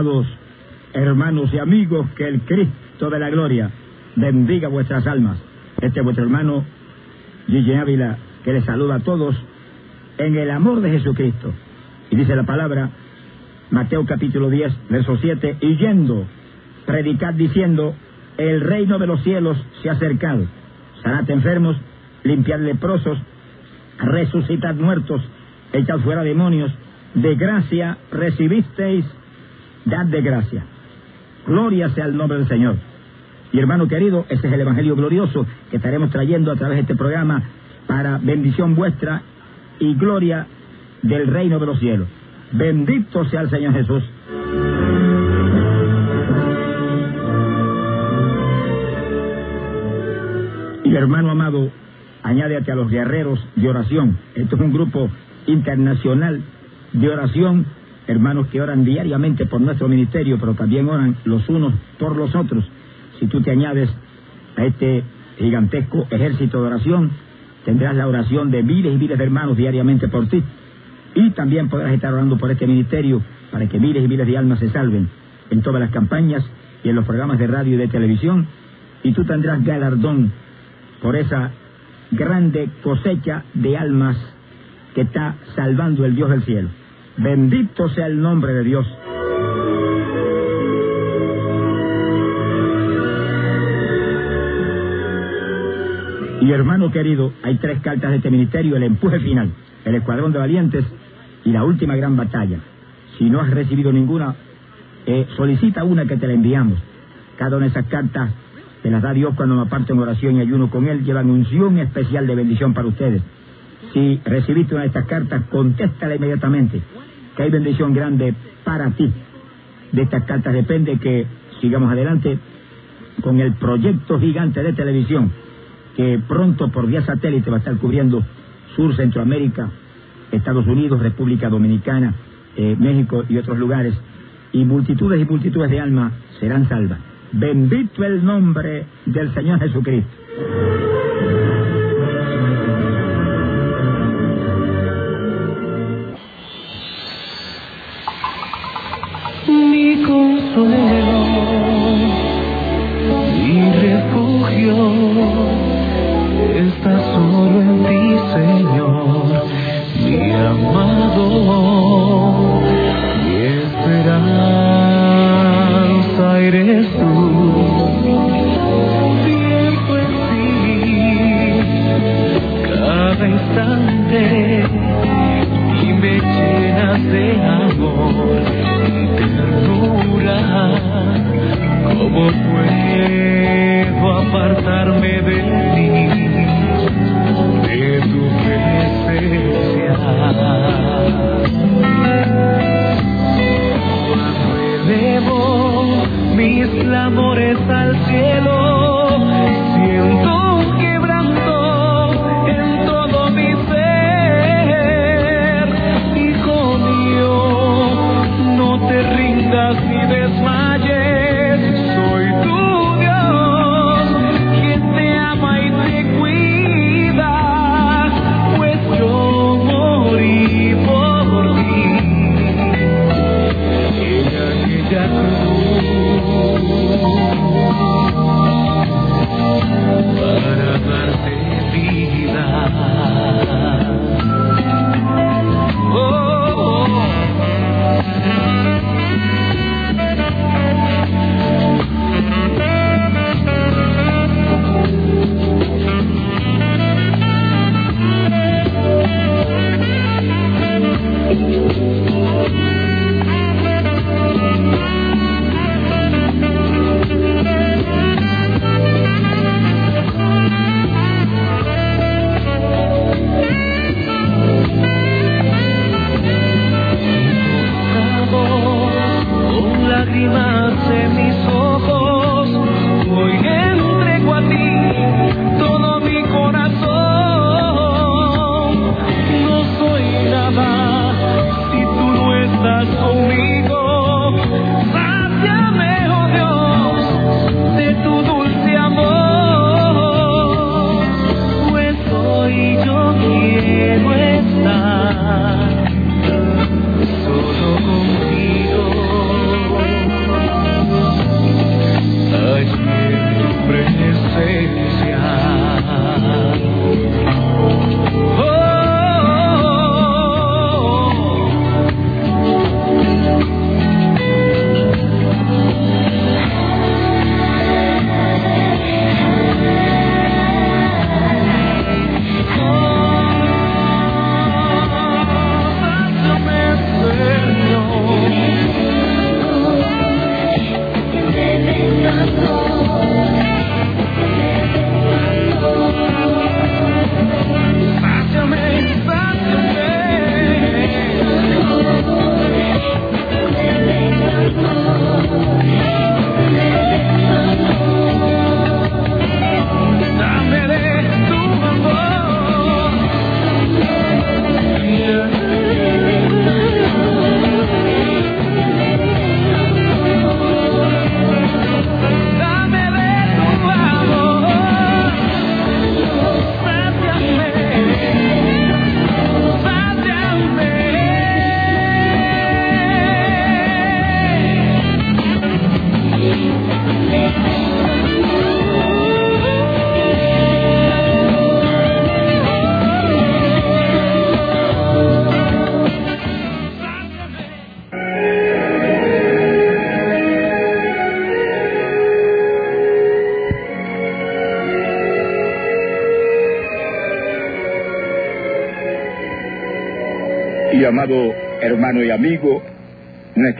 Amados hermanos y amigos, que el Cristo de la gloria bendiga vuestras almas. Este es vuestro hermano Gigi Ávila, que les saluda a todos en el amor de Jesucristo. Y dice la palabra, Mateo capítulo 10, verso 7, y yendo, predicad diciendo, el reino de los cielos se ha acercado. Sanad enfermos, limpiad leprosos, resucitad muertos, echad fuera demonios, de gracia recibisteis, dad de gracia. Gloria sea el nombre del Señor. Y hermano querido, ese es el Evangelio glorioso que estaremos trayendo a través de este programa para bendición vuestra y gloria del reino de los cielos. Bendito sea el Señor Jesús. Y hermano amado, añádete a los guerreros de oración. Esto es un grupo internacional de oración, hermanos que oran diariamente por nuestro ministerio, pero también oran los unos por los otros. Si tú te añades a este gigantesco ejército de oración, tendrás la oración de miles y miles de hermanos diariamente por ti. Y también podrás estar orando por este ministerio para que miles y miles de almas se salven en todas las campañas y en los programas de radio y de televisión. Y tú tendrás galardón por esa grande cosecha de almas que está salvando el Dios del cielo. Bendito sea el nombre de Dios. Y hermano querido, hay tres cartas de este ministerio, el empuje final, el escuadrón de valientes y la última gran batalla. Si no has recibido ninguna, eh, solicita una que te la enviamos. Cada una de esas cartas te las da Dios cuando me aparto en oración y ayuno con Él, llevan unción especial de bendición para ustedes. Si recibiste una de estas cartas, contéstala inmediatamente, que hay bendición grande para ti. De estas cartas depende que sigamos adelante con el proyecto gigante de televisión que pronto por vía satélite va a estar cubriendo Sur, Centroamérica, Estados Unidos, República Dominicana, eh, México y otros lugares. Y multitudes y multitudes de almas serán salvas. Bendito el nombre del Señor Jesucristo.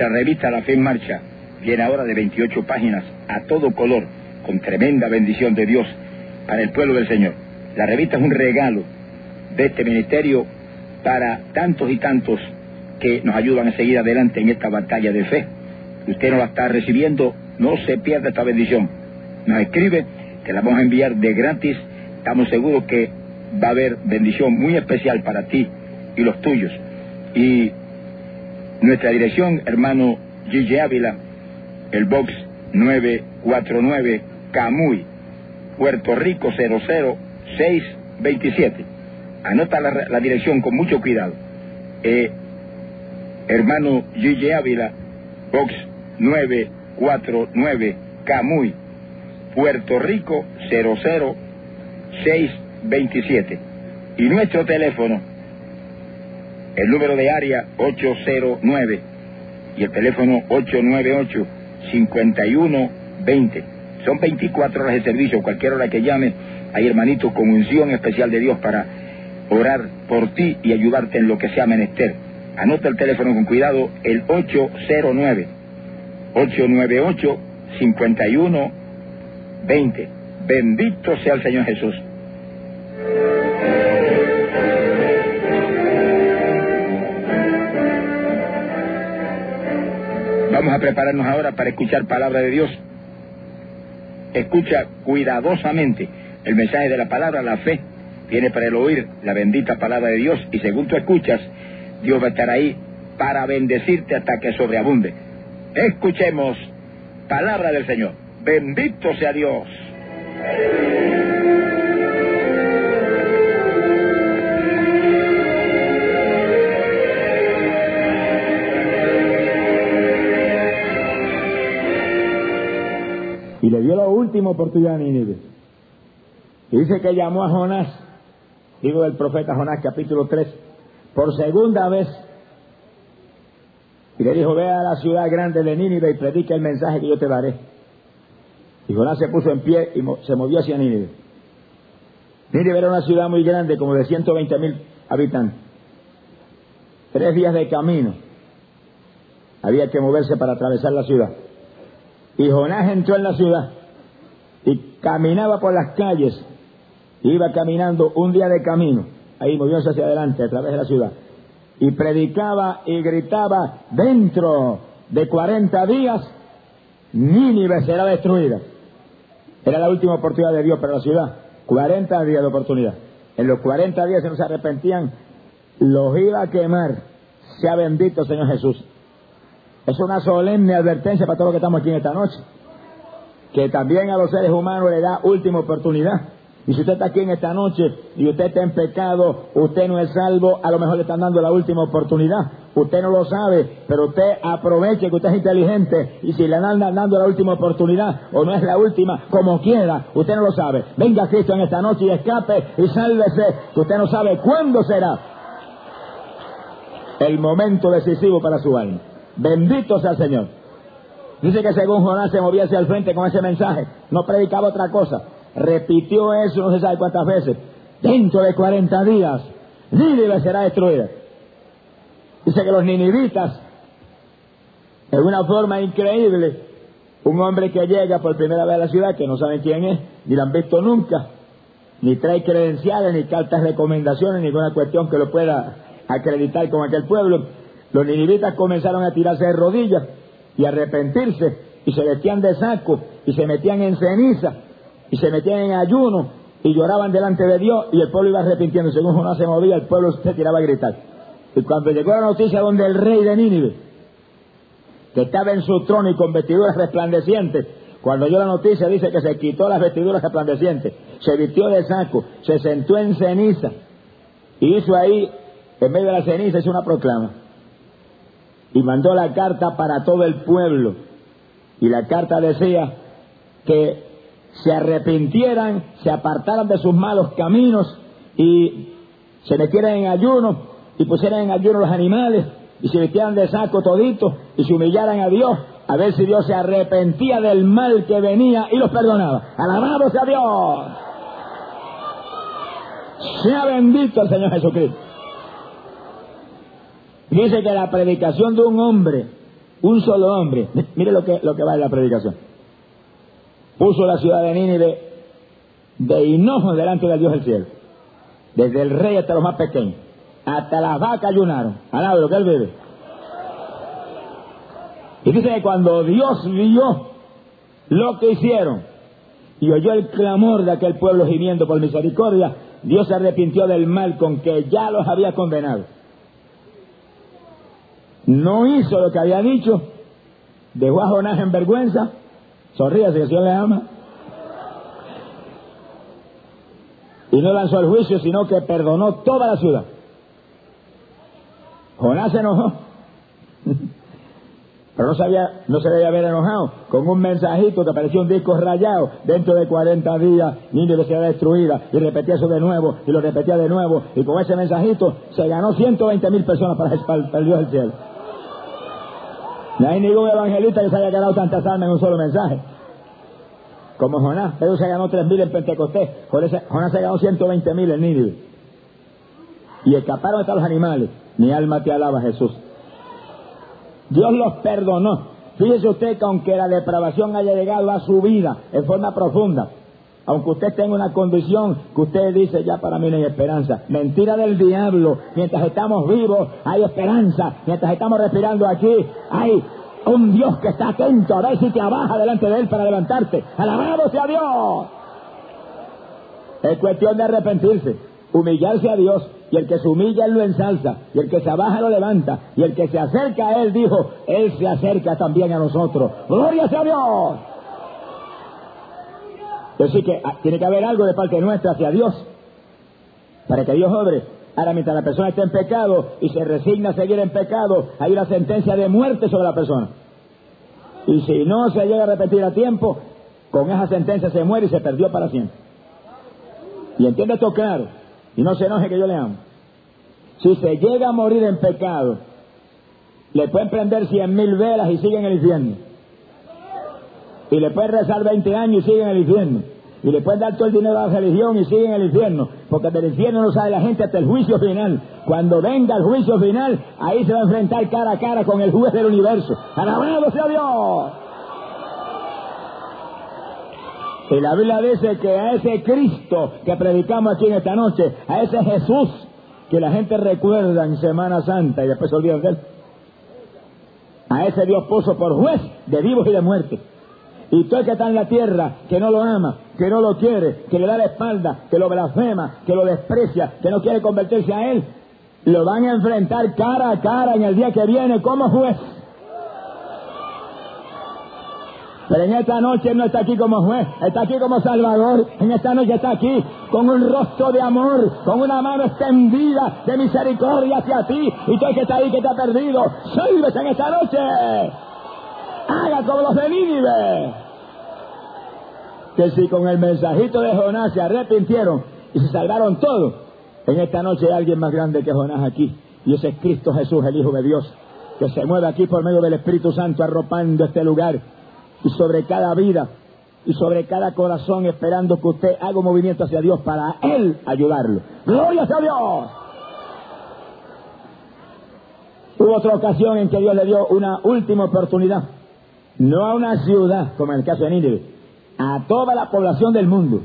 Nuestra revista La Fe en Marcha viene ahora de 28 páginas a todo color, con tremenda bendición de Dios para el pueblo del Señor. La revista es un regalo de este ministerio para tantos y tantos que nos ayudan a seguir adelante en esta batalla de fe. Usted no la está recibiendo, no se pierda esta bendición. Nos escribe, que la vamos a enviar de gratis. Estamos seguros que va a haber bendición muy especial para ti y los tuyos. Y nuestra dirección, hermano Gigi Ávila, el box 949 Camuy, Puerto Rico 00627. Anota la, dirección con mucho cuidado. Eh, hermano Gigi Ávila, box 949 Camuy, Puerto Rico 00627. Y nuestro teléfono el número de área 809 y el teléfono 898-5120. Son 24 horas de servicio, cualquier hora que llame, hay hermanito con unción especial de Dios para orar por ti y ayudarte en lo que sea menester. Anota el teléfono con cuidado, el 809 898 5120. Bendito sea el Señor Jesús. Vamos a prepararnos ahora para escuchar palabra de Dios. Escucha cuidadosamente el mensaje de la palabra, la fe viene para el oír la bendita palabra de Dios y según tú escuchas, Dios va a estar ahí para bendecirte hasta que sobreabunde. Escuchemos palabra del Señor. Bendito sea Dios. Le dio la última oportunidad a Nínive. Y dice que llamó a Jonás, digo del profeta Jonás capítulo 3, por segunda vez, y le dijo, ve a la ciudad grande de Nínive y predica el mensaje que yo te daré. Y Jonás se puso en pie y se movió hacia Nínive. Nínive era una ciudad muy grande, como de 120 mil habitantes. Tres días de camino. Había que moverse para atravesar la ciudad. Y Jonás entró en la ciudad y caminaba por las calles. Iba caminando un día de camino, ahí moviéndose hacia adelante a través de la ciudad. Y predicaba y gritaba, dentro de 40 días, Nínive será destruida. Era la última oportunidad de Dios para la ciudad. 40 días de oportunidad. En los 40 días, se arrepentían, los iba a quemar. Sea bendito Señor Jesús. Es una solemne advertencia para todos los que estamos aquí en esta noche. Que también a los seres humanos le da última oportunidad. Y si usted está aquí en esta noche y usted está en pecado, usted no es salvo, a lo mejor le están dando la última oportunidad. Usted no lo sabe, pero usted aproveche que usted es inteligente y si le andan dando la última oportunidad o no es la última, como quiera, usted no lo sabe. Venga Cristo en esta noche y escape y sálvese, que usted no sabe cuándo será el momento decisivo para su alma. Bendito sea el Señor. Dice que según Jonás se movía hacia el frente con ese mensaje, no predicaba otra cosa. Repitió eso no se sabe cuántas veces. Dentro de 40 días, Nínive será destruida. Dice que los ninivitas, en una forma increíble, Un hombre que llega por primera vez a la ciudad, que no saben quién es, ni lo han visto nunca, ni trae credenciales, ni cartas de recomendaciones, ninguna cuestión que lo pueda acreditar con aquel pueblo. Los ninivitas comenzaron a tirarse de rodillas y a arrepentirse, y se vestían de saco, y se metían en ceniza, y se metían en ayuno, y lloraban delante de Dios, y el pueblo iba arrepintiendo. Según Jonás se movía, el pueblo se tiraba a gritar. Y cuando llegó la noticia donde el rey de Nínive, que estaba en su trono y con vestiduras resplandecientes, cuando oyó la noticia dice que se quitó las vestiduras resplandecientes, se vistió de saco, se sentó en ceniza y hizo ahí, en medio de la ceniza, hizo una proclama. Y mandó la carta para todo el pueblo. Y la carta decía que se arrepintieran, se apartaran de sus malos caminos y se metieran en ayuno y pusieran en ayuno los animales y se vistieran de saco todito y se humillaran a Dios a ver si Dios se arrepentía del mal que venía y los perdonaba. Alabado sea Dios. Sea bendito el Señor Jesucristo. Dice que la predicación de un hombre, un solo hombre, mire lo que, lo que va en la predicación, puso la ciudad de Nínive de hinojo delante del Dios del cielo, desde el rey hasta los más pequeños, hasta las vacas ayunaron, alabado lo que él vive. Y dice que cuando Dios vio lo que hicieron y oyó el clamor de aquel pueblo gimiendo por misericordia, Dios se arrepintió del mal con que ya los había condenado. No hizo lo que había dicho, dejó a Jonás en vergüenza, sonríe el Señor le ama, y no lanzó el juicio, sino que perdonó toda la ciudad. Jonás se enojó. Pero no, sabía, no se debía haber enojado con un mensajito que parecía un disco rayado. Dentro de 40 días, Nínive será destruida. Y repetía eso de nuevo, y lo repetía de nuevo. Y con ese mensajito se ganó 120 mil personas para, para, el Dios del cielo. No hay ningún evangelista que se haya ganado tantas almas en un solo mensaje. Como Jonás. Pedro se ganó 3 mil en Pentecostés. Jonás se ganó 120 mil en Nínive. Y escaparon hasta los animales. Mi alma te alaba, Jesús. Dios los perdonó. Fíjese usted que aunque la depravación haya llegado a su vida en forma profunda, aunque usted tenga una condición que usted dice ya para mí no hay esperanza, mentira del diablo, mientras estamos vivos hay esperanza, mientras estamos respirando aquí hay un Dios que está atento a ver si te abaja delante de él para levantarte. Alabado sea Dios. Es cuestión de arrepentirse, humillarse a Dios y el que se humilla él lo ensalza, y el que se abaja lo levanta, y el que se acerca a él dijo, él se acerca también a nosotros. Gloria sea Dios. Así que ah, tiene que haber algo de parte nuestra hacia Dios, para que Dios obre. Ahora, mientras la persona está en pecado y se resigna a seguir en pecado, hay una sentencia de muerte sobre la persona. Y si no se llega a repetir a tiempo, con esa sentencia se muere y se perdió para siempre. Y entiende esto claro. Y no se enoje que yo le amo. Si se llega a morir en pecado, le pueden prender cien mil velas y sigue en el infierno. Y le pueden rezar 20 años y sigue en el infierno. Y le pueden dar todo el dinero a la religión y sigue en el infierno. Porque del infierno no sabe la gente hasta el juicio final. Cuando venga el juicio final, ahí se va a enfrentar cara a cara con el juez del universo. ¡Alabado sea Dios! Y la Biblia dice que a ese Cristo que predicamos aquí en esta noche, a ese Jesús que la gente recuerda en Semana Santa y después se olvidan de él, a ese Dios puso por juez de vivos y de muertos. Y el que está en la tierra, que no lo ama, que no lo quiere, que le da la espalda, que lo blasfema, que lo desprecia, que no quiere convertirse a él, lo van a enfrentar cara a cara en el día que viene como juez. Pero en esta noche no está aquí como juez, está aquí como salvador. En esta noche está aquí con un rostro de amor, con una mano extendida de misericordia hacia ti. Y tú que está ahí que te ha perdido, sálvese en esta noche. Haga como los de Nínive. Que si con el mensajito de Jonás se arrepintieron y se salvaron todos, en esta noche hay alguien más grande que Jonás aquí. Y ese es Cristo Jesús, el Hijo de Dios, que se mueve aquí por medio del Espíritu Santo arropando este lugar y sobre cada vida y sobre cada corazón esperando que usted haga un movimiento hacia Dios para Él ayudarlo. Gloria a Dios. Hubo otra ocasión en que Dios le dio una última oportunidad no a una ciudad, como en el caso de Nínive, a toda la población del mundo.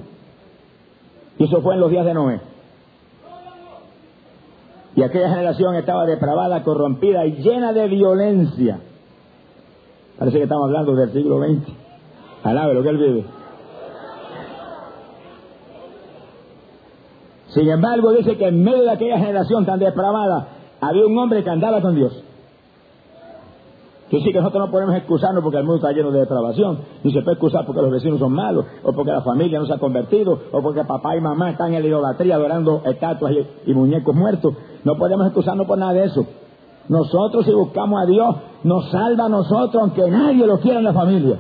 Y eso fue en los días de Noé. Y aquella generación estaba depravada, corrompida y llena de violencia. Parece que estamos hablando del siglo XX. Alabe lo que él vive. Sin embargo, dice que en medio de aquella generación tan depravada había un hombre que andaba con Dios. Que sí que nosotros no podemos excusarnos porque el mundo está lleno de depravación. Ni se puede excusar porque los vecinos son malos, o porque la familia no se ha convertido, o porque papá y mamá están en la idolatría adorando estatuas y, y muñecos muertos. No podemos excusarnos por nada de eso. Nosotros si buscamos a Dios, nos salva a nosotros aunque nadie lo quiera en la familia.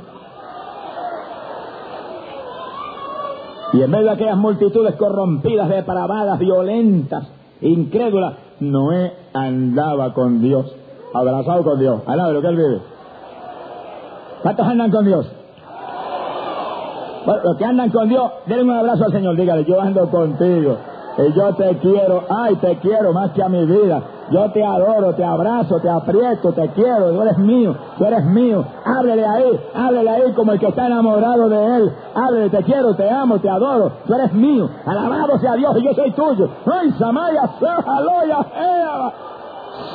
Y en medio de aquellas multitudes corrompidas, depravadas, violentas, incrédulas, Noé andaba con Dios, abrazado con Dios, al lado de lo que él vive. ¿Cuántos andan con Dios? Bueno, los que andan con Dios, denle un abrazo al Señor, dígale, yo ando contigo, y yo te quiero, ay, te quiero más que a mi vida, yo te adoro, te abrazo, te aprieto, te quiero, tú eres mío, tú eres mío. Háblele ahí, háblele ahí como el que está enamorado de él. Háblele, te quiero, te amo, te adoro, tú eres mío. Alabado sea Dios y yo soy tuyo. ¡Ay, Samaya, aloya!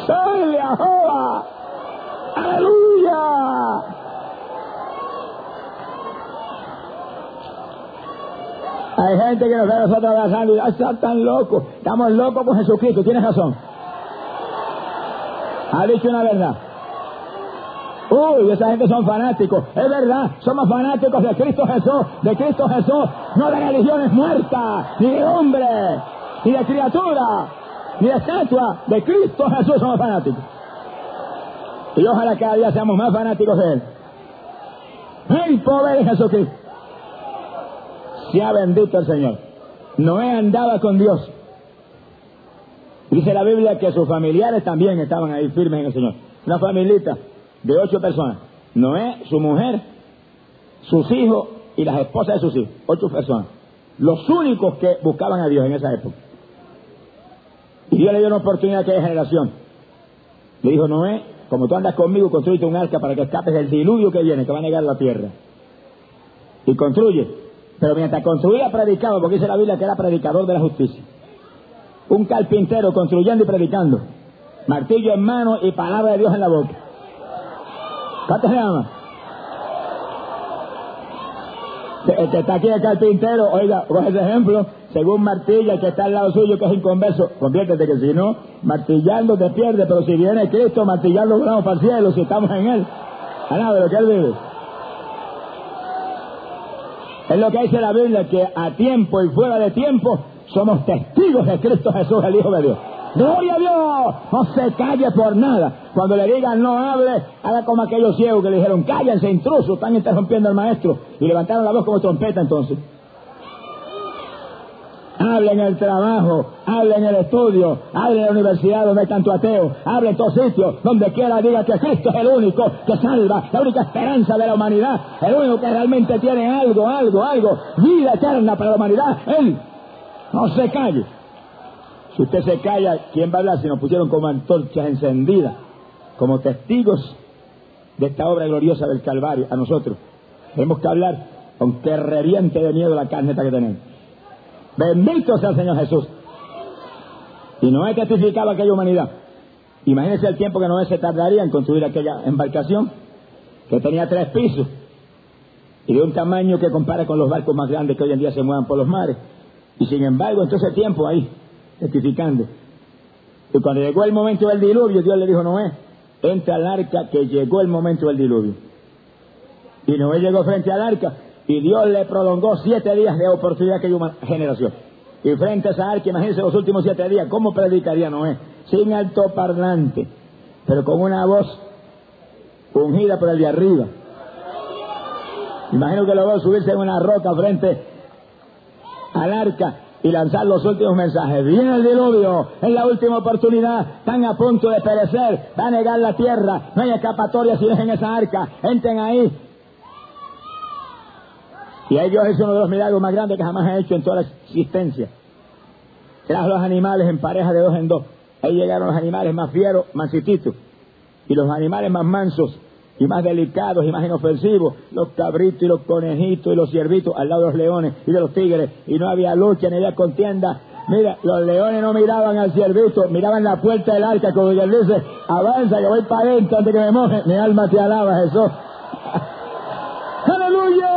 ¡Soy Jehová! ¡Aleluya! Hay gente que nos ve a nosotros abrazando y dice, están tan locos, estamos locos por Jesucristo, tienes razón. Ha dicho una verdad. Uy, esa gente son fanáticos. Es verdad, somos fanáticos de Cristo Jesús, de Cristo Jesús, no de religiones muertas, ni de hombre, ni de criatura, ni estatua. De Cristo Jesús somos fanáticos. Y ojalá cada día seamos más fanáticos de Él. El poder de Jesucristo. Sea bendito el Señor. Noé andaba con Dios. Dice la Biblia que sus familiares también estaban ahí firmes en el Señor. Una familita de ocho personas. Noé, su mujer, sus hijos y las esposas de sus hijos. Ocho personas. Los únicos que buscaban a Dios en esa época. Dios le dio una oportunidad a aquella generación. Le dijo, Noé, como tú andas conmigo, construye un arca para que escapes del diluvio que viene, que va a negar la tierra. Y construye. Pero mientras construía, predicaba, porque dice la Biblia que era predicador de la justicia un carpintero construyendo y predicando, martillo en mano y palabra de Dios en la boca. ¿Cuánto se llama? El que está aquí el carpintero, oiga, coge ese ejemplo, según martilla, que está al lado suyo, que es inconverso, conviértete que si no, martillando te pierde, pero si viene Cristo, martillando vamos para el cielo, si estamos en Él. A nada de lo que Él vive. Es lo que dice la Biblia, que a tiempo y fuera de tiempo somos testigos de Cristo Jesús, el Hijo de Dios. Gloria a Dios, no se calle por nada. Cuando le digan no hable, haga como aquellos ciegos que le dijeron cállense intrusos, están interrumpiendo al maestro. Y levantaron la voz como trompeta entonces. Hable en el trabajo, hable en el estudio, hable en la universidad donde hay tanto ateo, hable en todos sitios, donde quiera diga que Cristo es el único que salva, la única esperanza de la humanidad, el único que realmente tiene algo, algo, algo, vida eterna para la humanidad, Él. No se calle. Usted se calla, ¿quién va a hablar si nos pusieron como antorchas encendidas, como testigos de esta obra gloriosa del Calvario a nosotros? Tenemos que hablar, aunque reviente de miedo la carne que tenemos. Bendito sea el Señor Jesús. Y no he testificado aquella humanidad. Imagínense el tiempo que Noé se tardaría en construir aquella embarcación, que tenía tres pisos, y de un tamaño que compara con los barcos más grandes que hoy en día se muevan por los mares. Y sin embargo, en todo ese tiempo ahí, testificando. Y cuando llegó el momento del diluvio, Dios le dijo a Noé, entra al arca que llegó el momento del diluvio. Y Noé llegó frente al arca y Dios le prolongó siete días de oportunidad a aquella generación. Y frente a esa arca, imagínense los últimos siete días, ¿cómo predicaría Noé? Sin altoparlante, pero con una voz ungida por el de arriba. Imagino que lo veo subirse en una roca frente al arca y lanzar los últimos mensajes. Viene el diluvio, es la última oportunidad, están a punto de perecer, va a negar la tierra, no hay escapatoria si dejen esa arca, entren ahí. Y ahí Dios es uno de los milagros más grandes que jamás ha hecho en toda la existencia. Trajo los animales en pareja de dos en dos. Ahí llegaron los animales más fieros, mansititos. Y los animales más mansos y más delicados y más inofensivos, los cabritos y los conejitos y los ciervitos al lado de los leones y de los tigres, y no había lucha ni había contienda. Mira, los leones no miraban al ciervito, miraban la puerta del arca, como Dios dice, avanza que voy para adentro antes que me moje, mi alma te alaba, Jesús. ¡Aleluya!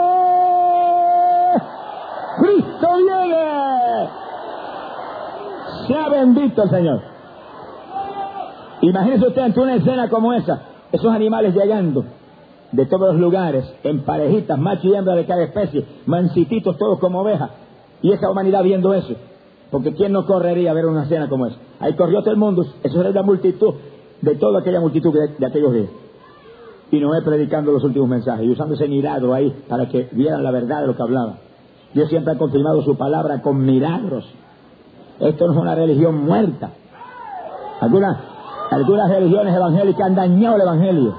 ¡Cristo viene! Sea bendito el Señor. Imagínese usted ante una escena como esa, esos animales llegando de todos los lugares, en parejitas, macho y hembra de cada especie, mansititos todos como ovejas, y esa humanidad viendo eso. Porque ¿quién no correría a ver una escena como esa? Ahí corrió todo el mundo, eso era la multitud, de toda aquella multitud de, aquellos días. Y Noé predicando los últimos mensajes y usando ese milagro ahí para que vieran la verdad de lo que hablaba. Dios siempre ha confirmado su palabra con milagros. Esto no es una religión muerta. Algunas, algunas religiones evangélicas han dañado el evangelio.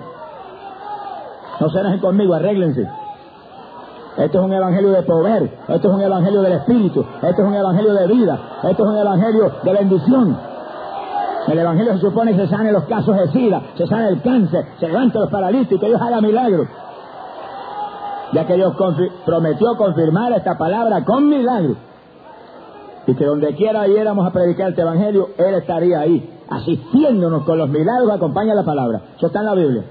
No se enojen conmigo, arréglense. Esto es un evangelio de poder, esto es un evangelio del espíritu, esto es un evangelio de vida, esto es un evangelio de bendición. El evangelio se supone que se sane los casos de sida, se sane el cáncer, se levanta los paralíticos, Dios haga milagros. Ya que Dios prometió confirmar esta palabra con milagros. Y que donde quiera yéramos a predicar este evangelio, Él estaría ahí, asistiéndonos con los milagros acompaña la palabra. Eso está en la Biblia.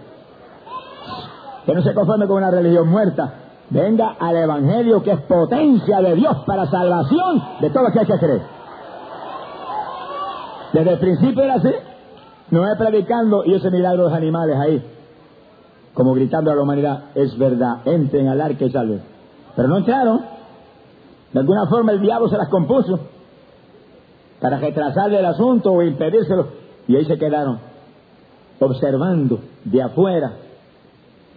Que no se conforme con una religión muerta. Venga al evangelio que es potencia de Dios para salvación de todo lo que creer. Desde el principio era así. No es predicando y ese milagro de los animales ahí. Como gritando a la humanidad, es verdad, entren al arca y salven. Pero no entraron. De alguna forma el diablo se las compuso para retrasarle el asunto o impedírselo. Y ahí se quedaron observando de afuera,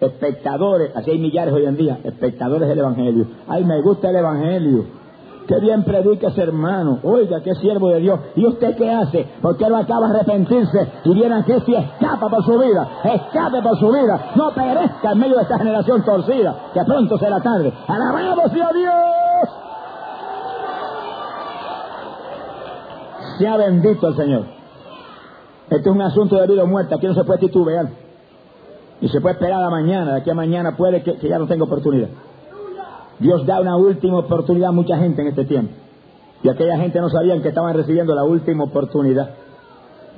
espectadores, así hay millares hoy en día, espectadores del Evangelio. Ay, me gusta el Evangelio. Qué bien predica ese hermano. Oiga, qué siervo de Dios. ¿Y usted qué hace? ¿Por qué no acaba de arrepentirse? Y vieran que si escapa por su vida. Escape por su vida. No perezca en medio de esta generación torcida. Que pronto será tarde. Alabamos a Dios. Sea bendito el Señor. Este es un asunto de vida o muerte. Aquí no se puede titubear. Y se puede esperar a mañana. De aquí a mañana puede que, ya no tenga oportunidad. Dios da una última oportunidad a mucha gente en este tiempo. Y aquella gente no sabían que estaban recibiendo la última oportunidad.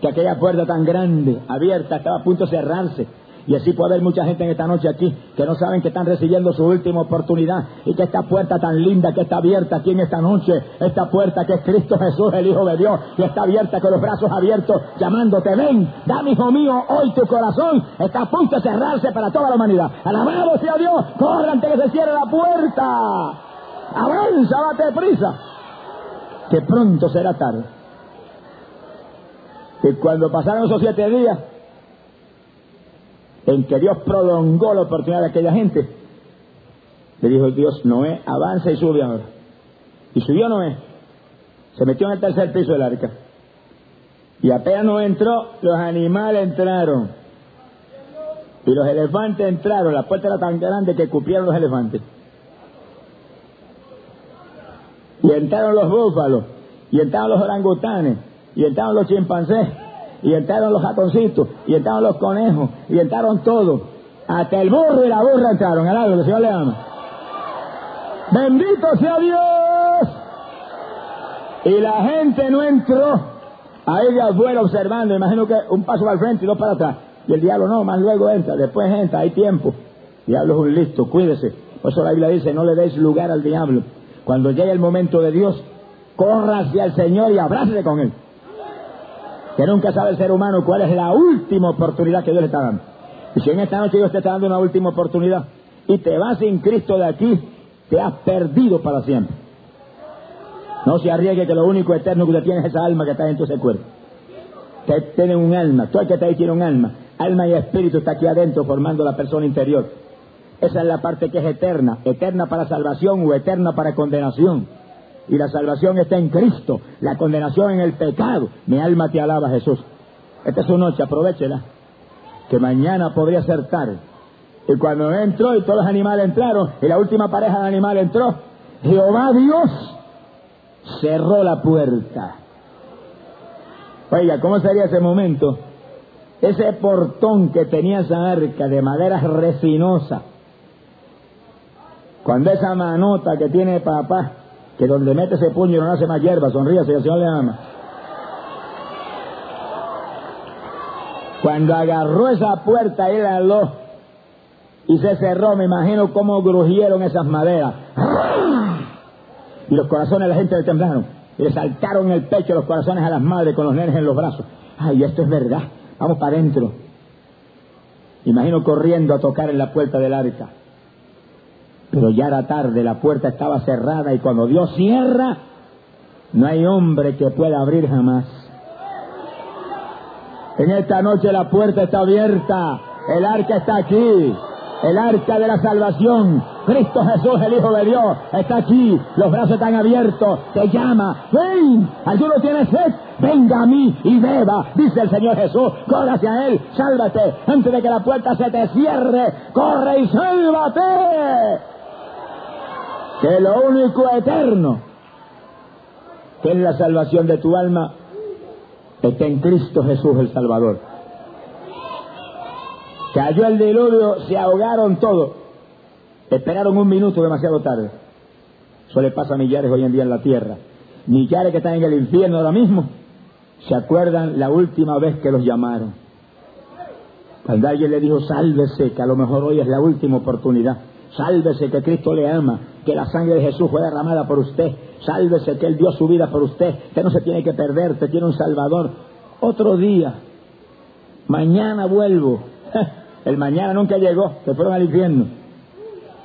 Que aquella puerta tan grande, abierta, estaba a punto de cerrarse. Y así puede haber mucha gente en esta noche aquí que no saben que están recibiendo su última oportunidad y que esta puerta tan linda que está abierta aquí en esta noche, esta puerta que es Cristo Jesús, el Hijo de Dios, y está abierta con los brazos abiertos, llamándote, ven, dame hijo mío, hoy tu corazón está a punto de cerrarse para toda la humanidad. Alabado sea Dios, corre antes que se cierre la puerta. Avanza, date prisa, que pronto será tarde. Y cuando pasaron esos siete días, en que Dios prolongó la oportunidad de aquella gente, le dijo Dios, Noé, avanza y sube ahora. Y subió Noé, se metió en el tercer piso del arca. Y apenas no entró, los animales entraron. Y los elefantes entraron, la puerta era tan grande que cupieron los elefantes. Y entraron los búfalos, y entraron los orangutanes, y entraron los chimpancés, y entraron los ratoncitos, y entraron los conejos, y entraron todos. Hasta el burro y la burra entraron, al algo, el Señor le ama. Bendito sea Dios. Y la gente no entró. Ahí de afuera observando, imagino que un paso para el frente y dos para atrás. Y el diablo no, más luego entra, después entra, hay tiempo. diablo es un listo, cuídese. Por eso la Biblia dice, no le deis lugar al diablo. Cuando llegue el momento de Dios, corra hacia el Señor y abrácese con Él que nunca sabe el ser humano cuál es la última oportunidad que Dios le está dando. Y si en esta noche Dios te está dando una última oportunidad y te vas sin Cristo de aquí, te has perdido para siempre. No se arriesgue que lo único eterno que usted tiene es esa alma que está dentro de ese cuerpo. Que tiene un alma, todo el que está ahí tiene un alma. Alma y espíritu está aquí adentro formando la persona interior. Esa es la parte que es eterna, eterna para salvación o eterna para condenación y la salvación está en Cristo, la condenación en el pecado. Mi alma te alaba, Jesús. Esta es su noche, aprovechela, que mañana podría ser tarde. Y cuando entró y todos los animales entraron, y la última pareja de animales entró, Jehová Dios cerró la puerta. Oiga, ¿cómo sería ese momento ese portón que tenía esa arca de madera resinosa, cuando esa manota que tiene papá, que donde mete ese puño no hace más hierba, sonríe si el Señor le ama. Cuando agarró esa puerta la aló y se cerró, me imagino cómo grujieron esas maderas. Y los corazones de la gente le temblaron. Y le saltaron el pecho los corazones a las madres con los nenes en los brazos. Ay, esto es verdad. Vamos para adentro. Imagino corriendo a tocar en la puerta del arca. Pero ya era tarde, la puerta estaba cerrada y cuando Dios cierra, no hay hombre que pueda abrir jamás. En esta noche la puerta está abierta, el arca está aquí, el arca de la salvación. Cristo Jesús, el Hijo de Dios, está aquí, los brazos están abiertos, te llama, ven, ¿alguno tiene sed? Venga a mí y beba, dice el Señor Jesús, corre hacia Él, sálvate, antes de que la puerta se te cierre, corre y sálvate. Que lo único eterno, que es la salvación de tu alma, está en Cristo Jesús el Salvador. Cayó el diluvio, se ahogaron todos. Esperaron un minuto demasiado tarde. Eso le pasa a millares hoy en día en la tierra. Millares que están en el infierno ahora mismo, se acuerdan la última vez que los llamaron. Cuando alguien le dijo, sálvese, que a lo mejor hoy es la última oportunidad. Sálvese, que Cristo le ama, que la sangre de Jesús fue derramada por usted. Sálvese, que Él dio su vida por usted, que no se tiene que perder, que tiene un Salvador. Otro día, mañana vuelvo. El mañana nunca llegó, se fueron al infierno.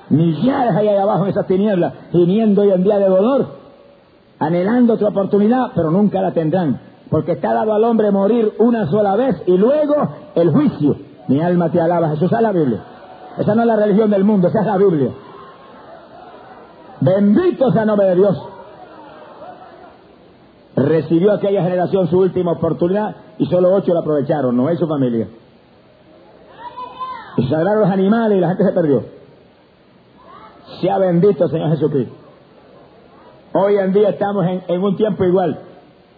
Millares ahí abajo en esas tinieblas, gimiendo hoy en día de dolor, anhelando otra oportunidad, pero nunca la tendrán. Porque está dado al hombre morir una sola vez y luego el juicio. Mi alma te alaba, Jesús, es la Biblia. Esa no es la religión del mundo, esa es la Biblia. Bendito sea el nombre de Dios. Recibió aquella generación su última oportunidad y solo ocho la aprovecharon, no es su familia. Y sagraron los animales y la gente se perdió. Sea bendito Señor Jesucristo. Hoy en día estamos en, en un tiempo igual.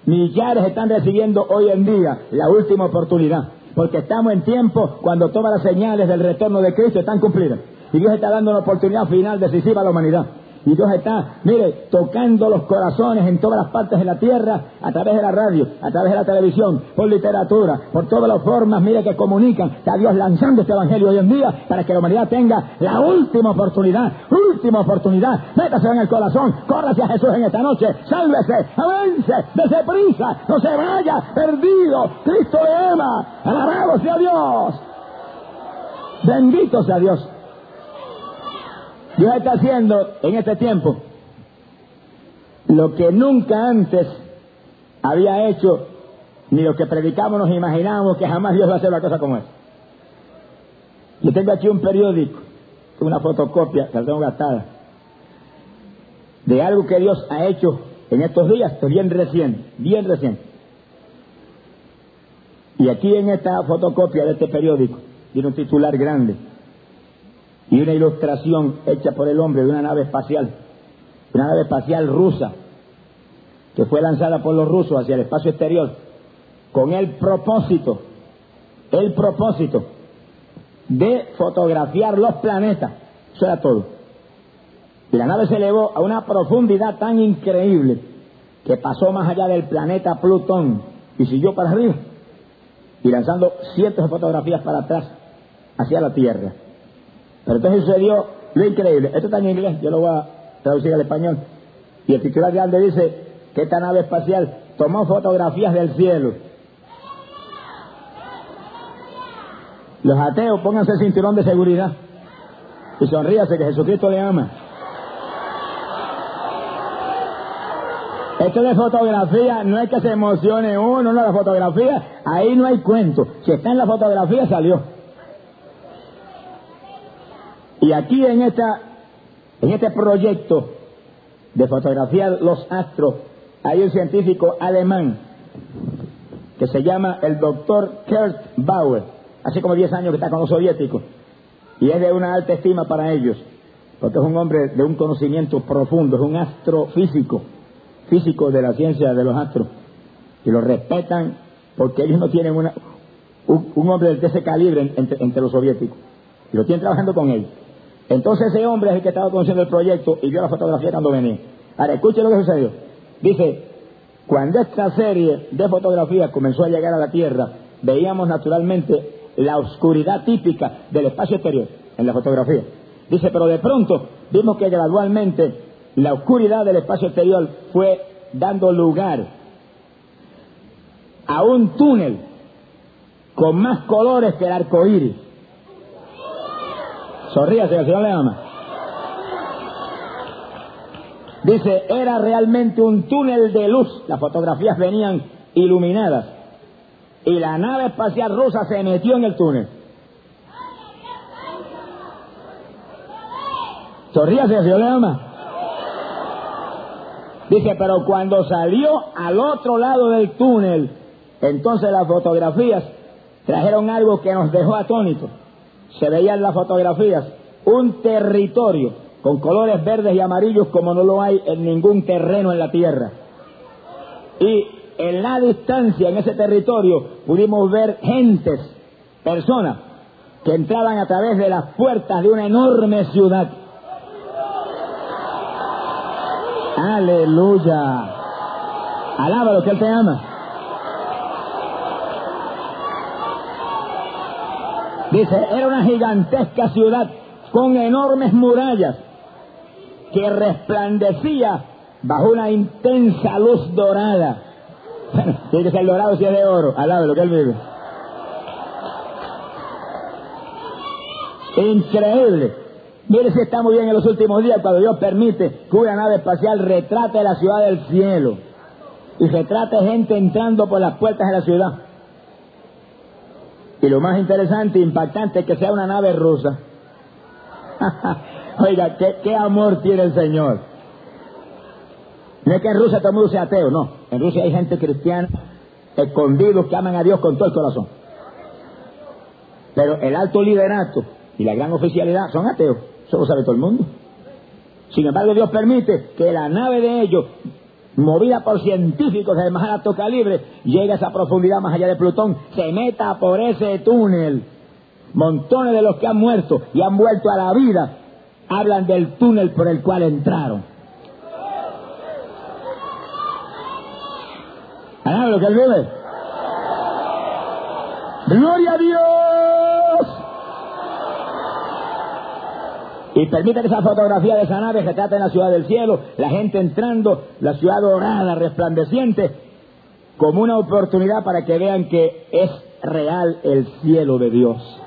Millares están recibiendo hoy en día la última oportunidad. Porque estamos en tiempo cuando todas las señales del retorno de Cristo están cumplidas. Y Dios está dando una oportunidad final decisiva a la humanidad. Y Dios está, mire, tocando los corazones en todas las partes de la tierra, a través de la radio, a través de la televisión, por literatura, por todas las formas, mire, que comunican. Está Dios lanzando este evangelio hoy en día para que la humanidad tenga la última oportunidad, última oportunidad. Métase en el corazón, corra hacia Jesús en esta noche, sálvese, avance, dése prisa, no se vaya, perdido. Cristo le ama. Alabado sea Dios. Bendito sea Dios. Dios está haciendo en este tiempo lo que nunca antes había hecho, ni lo que predicamos nos imaginamos que jamás Dios va a hacer una cosa como esta. Yo tengo aquí un periódico, una fotocopia que la tengo gastada, de algo que Dios ha hecho en estos días, bien recién, bien recién. Y aquí en esta fotocopia de este periódico tiene un titular grande y una ilustración hecha por el hombre de una nave espacial, una nave espacial rusa, que fue lanzada por los rusos hacia el espacio exterior, con el propósito, el propósito de fotografiar los planetas. Eso era todo. Y la nave se elevó a una profundidad tan increíble que pasó más allá del planeta Plutón y siguió para arriba y lanzando cientos de fotografías para atrás hacia la Tierra. Pero entonces sucedió lo increíble. Esto está en inglés, yo lo voy a traducir al español. Y el titular grande dice que esta nave espacial tomó fotografías del cielo. Los ateos, pónganse el cinturón de seguridad. Y sonríase que Jesucristo le ama. Esto de fotografía no es que se emocione uno, no, la fotografía, ahí no hay cuento. Si está en la fotografía, salió. Y aquí en, esta, en este proyecto de fotografiar los astros, hay un científico alemán que se llama el doctor Kurt Bauer, hace como 10 años que está con los soviéticos, y es de una alta estima para ellos, porque es un hombre de un conocimiento profundo, es un astrofísico, físico de la ciencia de los astros, y lo respetan porque ellos no tienen una, un, hombre de ese calibre en- entre, entre los soviéticos. Y lo tienen trabajando con él. Entonces ese hombre es el que estaba conociendo el proyecto y vio la fotografía cuando venía. Ahora, escuche lo que sucedió. Dice, cuando esta serie de fotografías comenzó a llegar a la Tierra, veíamos naturalmente la oscuridad típica del espacio exterior en la fotografía. Dice, pero de pronto vimos que gradualmente la oscuridad del espacio exterior fue dando lugar a un túnel con más colores que el arco iris. Sonríase, el Señor. Dice, era realmente un túnel de luz. Las fotografías venían iluminadas. Y la nave espacial rusa se metió en el túnel. Sonríase, el Señor le ama. Dice, pero cuando salió al otro lado del túnel, entonces las fotografías trajeron algo que nos dejó atónitos. Se veían las fotografías un territorio con colores verdes y amarillos como no lo hay en ningún terreno en la tierra. Y en la distancia, en ese territorio, pudimos ver gentes, personas, que entraban a través de las puertas de una enorme ciudad. Aleluya. Alábalo que Él te ama. Dice, era una gigantesca ciudad con enormes murallas que resplandecía bajo una intensa luz dorada. Tiene que ser dorado si es de oro. Alábalo que Él vive. Increíble. Mire si está muy bien en los últimos días cuando Dios permite que una nave espacial retrate la ciudad del cielo y retrate gente entrando por las puertas de la ciudad. Y lo más interesante e impactante es que sea una nave rusa. Oiga, ¿qué, amor tiene el Señor. No es que en Rusia todo el mundo sea ateo, no. En Rusia hay gente cristiana, escondidos, que aman a Dios con todo el corazón. Pero el alto liderato y la gran oficialidad son ateos. Eso lo sabe todo el mundo. Sin embargo, Dios permite que la nave de ellos, movida por científicos de más alto calibre, llegue a esa profundidad más allá de Plutón, se meta por ese túnel. Montones de los que han muerto y han vuelto a la vida hablan del túnel por el cual entraron. ¿Alaba lo que vive? ¡Gloria a Dios! Y permite que esa fotografía de esa nave retrate en la ciudad del cielo, la gente entrando, la ciudad dorada, resplandeciente, como una oportunidad para que vean que es real el cielo de Dios.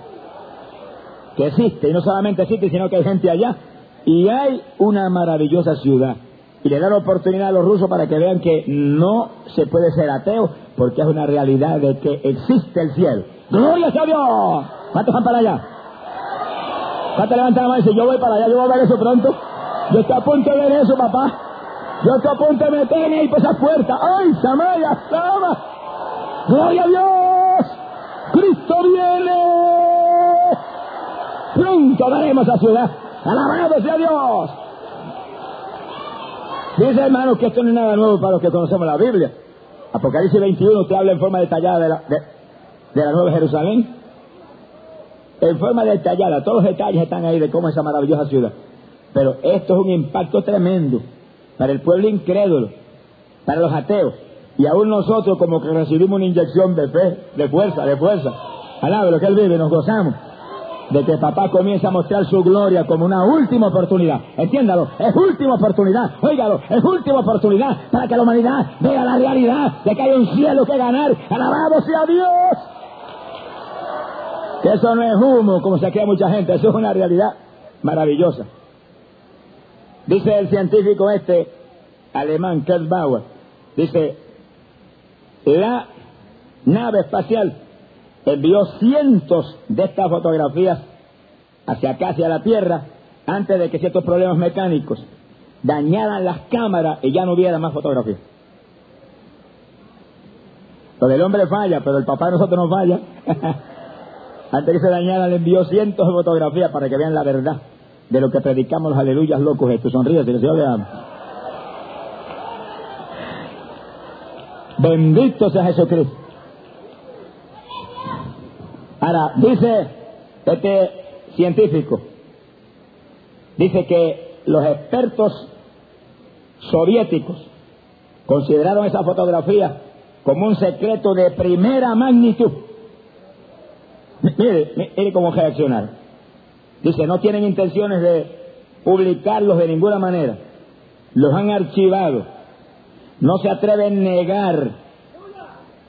Que existe, y no solamente existe, sino que hay gente allá, y hay una maravillosa ciudad. Y le da la oportunidad a los rusos para que vean que no se puede ser ateo, porque es una realidad de que existe el cielo. ¡Gloria a Dios! ¿Cuántos van para allá? ¿Cuántos levantan la mano y dicen, yo voy para allá, yo voy a ver eso pronto? Yo estoy a punto de ver eso, papá. Yo estoy a punto de meterme ahí por esa puerta. ¡Ay, Samaya, Sama! ¡Gloria a Dios! ¡Cristo viene! Pronto daremos a ciudad. ¡Alabado sea Dios! Dice hermano que esto no es nada nuevo para los que conocemos la Biblia. Apocalipsis 21 te habla en forma detallada de la, de la Nueva Jerusalén. En forma detallada, todos los detalles están ahí de cómo es esa maravillosa ciudad. Pero esto es un impacto tremendo para el pueblo incrédulo, para los ateos. Y aún nosotros como que recibimos una inyección de fe, de fuerza, de fuerza. Alabe lo que él vive, nos gozamos de que papá comience a mostrar su gloria como una última oportunidad. Entiéndalo, es última oportunidad, óigalo, es última oportunidad para que la humanidad vea la realidad de que hay un cielo que ganar. Alabado sea Dios. Que eso no es humo, como se crea mucha gente, eso es una realidad maravillosa. Dice el científico este alemán, Kurt Bauer, dice, la nave espacial envió cientos de estas fotografías hacia acá, hacia la Tierra, antes de que ciertos problemas mecánicos dañaran las cámaras y ya no hubiera más fotografías. Lo del hombre falla, pero el papá de nosotros no falla. antes que se dañara, le envió cientos de fotografías para que vean la verdad de lo que predicamos los aleluyas locos estos. Sonríe, que le ama. Bendito sea Jesucristo. Ahora, dice este científico, dice que los expertos soviéticos consideraron esa fotografía como un secreto de primera magnitud. Mire, mire cómo reaccionar. Dice, no tienen intenciones de publicarlos de ninguna manera. Los han archivado. No se atreven a negar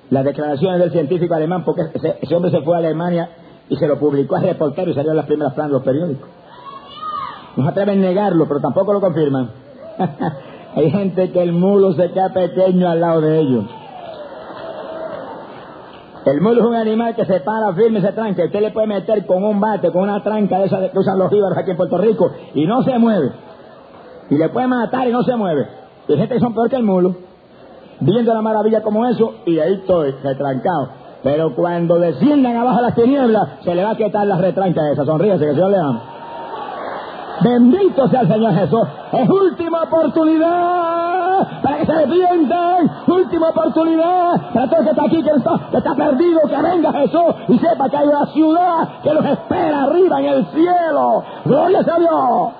las declaraciones del científico alemán porque ese, hombre se fue a Alemania y se lo publicó a reportero y salió en las primeras planas de los periódicos. No se atreven a negarlo, pero tampoco lo confirman. Hay gente que el mulo se queda pequeño al lado de ellos. El mulo es un animal que se para firme y se tranca. Usted le puede meter con un bate, con una tranca de esas que usan los jíbaros aquí en Puerto Rico y no se mueve. Y le puede matar y no se mueve. Y gente que son peor que el mulo. Viendo la maravilla como eso y ahí estoy, retrancado. Pero cuando desciendan abajo las tinieblas, se le va a quitar la retranca de esa. Sonríese, que el Señor le ama. Bendito sea el Señor Jesús. Es última oportunidad para que se arrepientan. Última oportunidad para todo que está aquí, que está, que perdido, que venga Jesús y sepa que hay una ciudad que los espera arriba en el cielo. Gloria a Dios.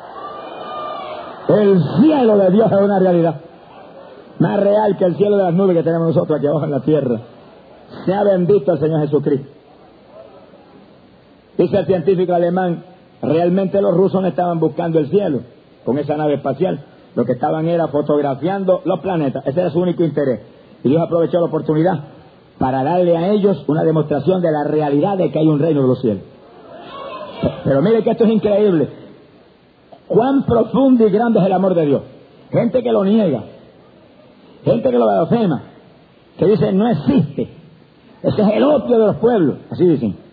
El cielo de Dios es una realidad. Más real que el cielo de las nubes que tenemos nosotros aquí abajo en la tierra. Sea bendito el Señor Jesucristo. Dice el científico alemán Realmente los rusos no estaban buscando el cielo con esa nave espacial. Lo que estaban era fotografiando los planetas. Ese era su único interés. Y Dios aprovechó la oportunidad para darle a ellos una demostración de la realidad de que hay un reino de los cielos. Pero mire que esto es increíble. Cuán profundo y grande es el amor de Dios. Gente que lo niega. Gente que lo blasfema. Que dice no existe. Ese es el opio de los pueblos. Así dicen.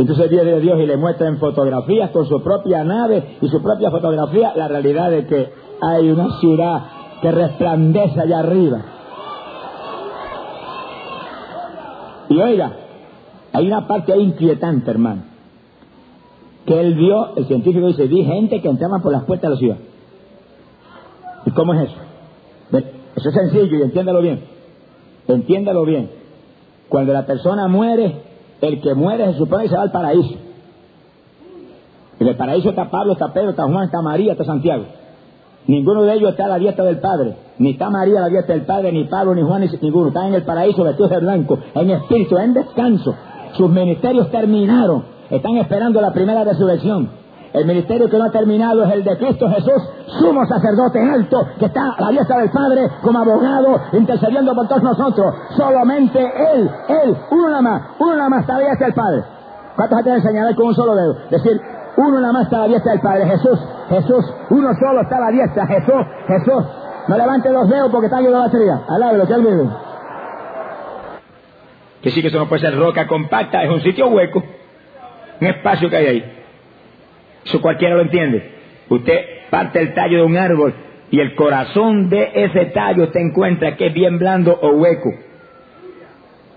Entonces viene Dios y le muestra en fotografías con su propia nave y su propia fotografía la realidad de que hay una ciudad que resplandece allá arriba. Y oiga, hay una parte inquietante, hermano. Que él vio, el científico dice, vi gente que entraba por las puertas de la ciudad. ¿Y cómo es eso? Eso es sencillo y entiéndalo bien. Entiéndalo bien. Cuando la persona muere, el que muere se supone que se va al paraíso. En el paraíso está Pablo, está Pedro, está Juan, está María, está Santiago. Ninguno de ellos está a la diestra del Padre. Ni está María a la diestra del Padre, ni Pablo, ni Juan, ni ninguno. Están en el paraíso vestidos de blanco, en espíritu, en descanso. Sus ministerios terminaron. Están esperando la primera resurrección. El ministerio que no ha terminado es el de Cristo Jesús, sumo sacerdote alto, que está a la diestra del Padre como abogado, intercediendo por todos nosotros. Solamente Él, Él, uno nada más, uno nada más está a la diestra del Padre. ¿Cuántos se que señalar con un solo dedo? Decir, uno nada más está a la diestra del Padre. Jesús, Jesús, uno solo está a la diestra. Jesús, Jesús. No levanten los dedos porque está en la batería. lo que él. Que sí que eso no puede ser roca compacta, es un sitio hueco, un espacio que hay ahí. Eso cualquiera lo entiende. Usted parte el tallo de un árbol y el corazón de ese tallo te encuentra que es bien blando o hueco.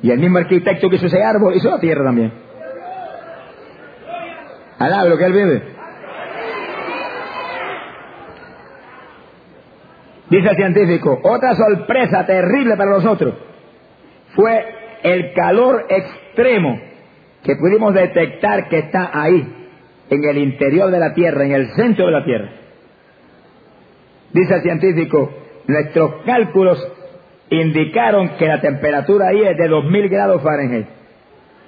Y el mismo arquitecto que hizo ese árbol hizo la tierra también. Alaba lo que él vive. Dice el científico, otra sorpresa terrible para nosotros fue el calor extremo que pudimos detectar que está ahí en el interior de la Tierra, en el centro de la Tierra. Dice el científico, nuestros cálculos indicaron que la temperatura ahí es de 2000 grados Fahrenheit.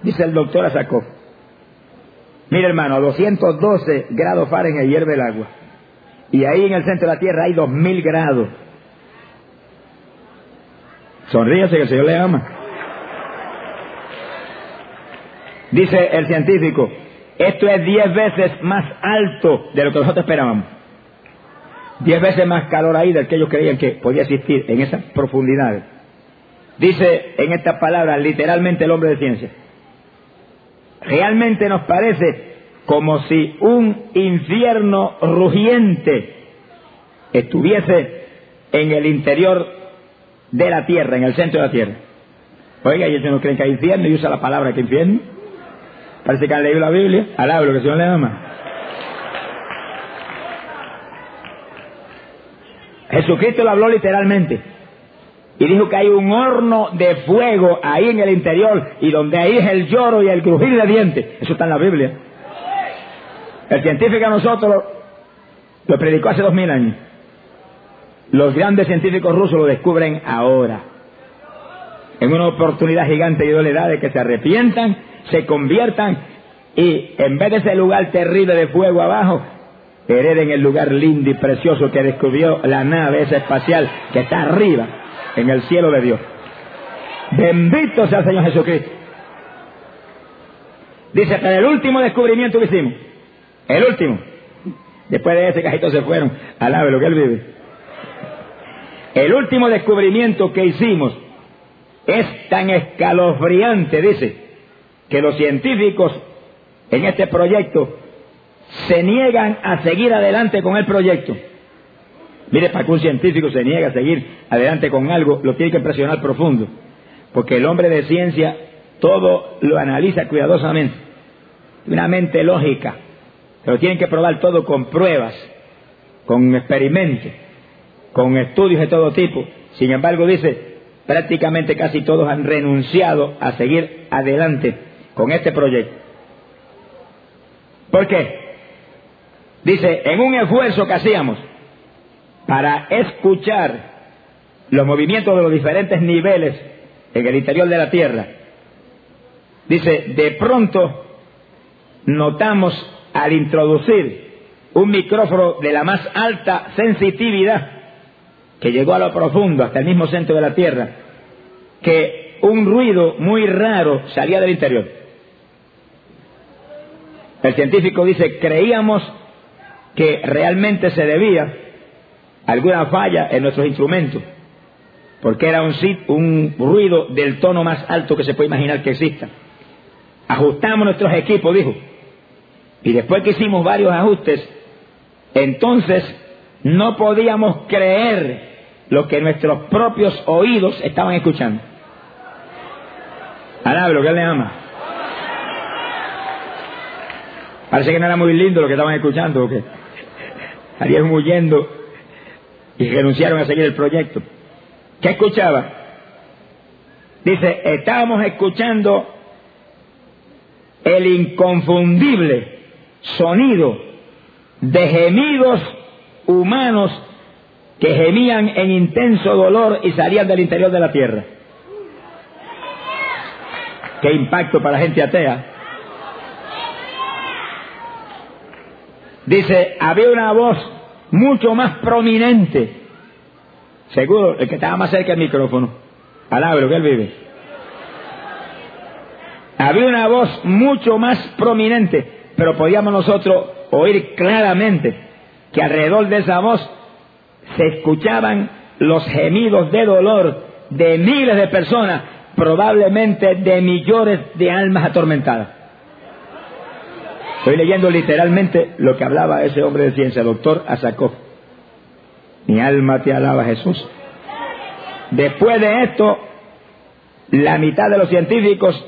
Dice el doctor Asakov. Mira hermano, a 212 grados Fahrenheit hierve el agua. Y ahí en el centro de la Tierra hay 2000 grados. Sonríase que el Señor le ama. Dice el científico, esto es diez veces más alto de lo que nosotros esperábamos. Diez veces más calor ahí del que ellos creían que podía existir en esas profundidades. Dice en estas palabras literalmente el hombre de ciencia. Realmente nos parece como si un infierno rugiente estuviese en el interior de la tierra, en el centro de la tierra. Oiga, ellos no creen que hay infierno y usa la palabra que infierno. Parece que han leído la Biblia. Alaba lo que el le ama. Jesucristo lo habló literalmente. y dijo que hay un horno de fuego ahí en el interior y donde ahí es el lloro y el crujir de dientes. Eso está en la Biblia. El científico a nosotros lo, predicó hace dos mil años. Los grandes científicos rusos lo descubren ahora. En una oportunidad gigante y doledad de que se arrepientan, se conviertan y en vez de ese lugar terrible de fuego abajo, hereden el lugar lindo y precioso que descubrió la nave esa espacial que está arriba en el cielo de Dios. Bendito sea el Señor Jesucristo. Dice, pero el último descubrimiento que hicimos, el último, después de ese cajito se fueron, alabe lo que él vive. El último descubrimiento que hicimos es tan escalofriante, dice, que los científicos en este proyecto se niegan a seguir adelante con el proyecto. Mire, para que un científico se niegue a seguir adelante con algo, lo tiene que presionar profundo. Porque el hombre de ciencia todo lo analiza cuidadosamente. Una mente lógica. Pero tienen que probar todo con pruebas, con experimentos, con estudios de todo tipo. Sin embargo, dice, prácticamente casi todos han renunciado a seguir adelante con este proyecto. ¿Por qué? Dice, en un esfuerzo que hacíamos para escuchar los movimientos de los diferentes niveles en el interior de la Tierra, dice, de pronto notamos al introducir un micrófono de la más alta sensitividad que llegó a lo profundo, hasta el mismo centro de la Tierra, que un ruido muy raro salía del interior. El científico dice, creíamos que realmente se debía alguna falla en nuestros instrumentos, porque era un, ruido del tono más alto que se puede imaginar que exista. Ajustamos nuestros equipos, dijo, y después que hicimos varios ajustes, entonces no podíamos creer lo que nuestros propios oídos estaban escuchando. lo que le ama. Parece que no era muy lindo lo que estaban escuchando, porque salieron huyendo y renunciaron a seguir el proyecto. ¿Qué escuchaba? Dice, estábamos escuchando el inconfundible sonido de gemidos humanos que gemían en intenso dolor y salían del interior de la tierra. Qué impacto para gente atea. Dice, había una voz mucho más prominente. Seguro, el que estaba más cerca del micrófono. Palabra, que él vive. Había una voz mucho más prominente, pero podíamos nosotros oír claramente que alrededor de esa voz se escuchaban los gemidos de dolor de miles de personas, probablemente de millones de almas atormentadas. Estoy leyendo literalmente lo que hablaba ese hombre de ciencia, doctor Asakov. Mi alma te alaba, Jesús. Después de esto, la mitad de los científicos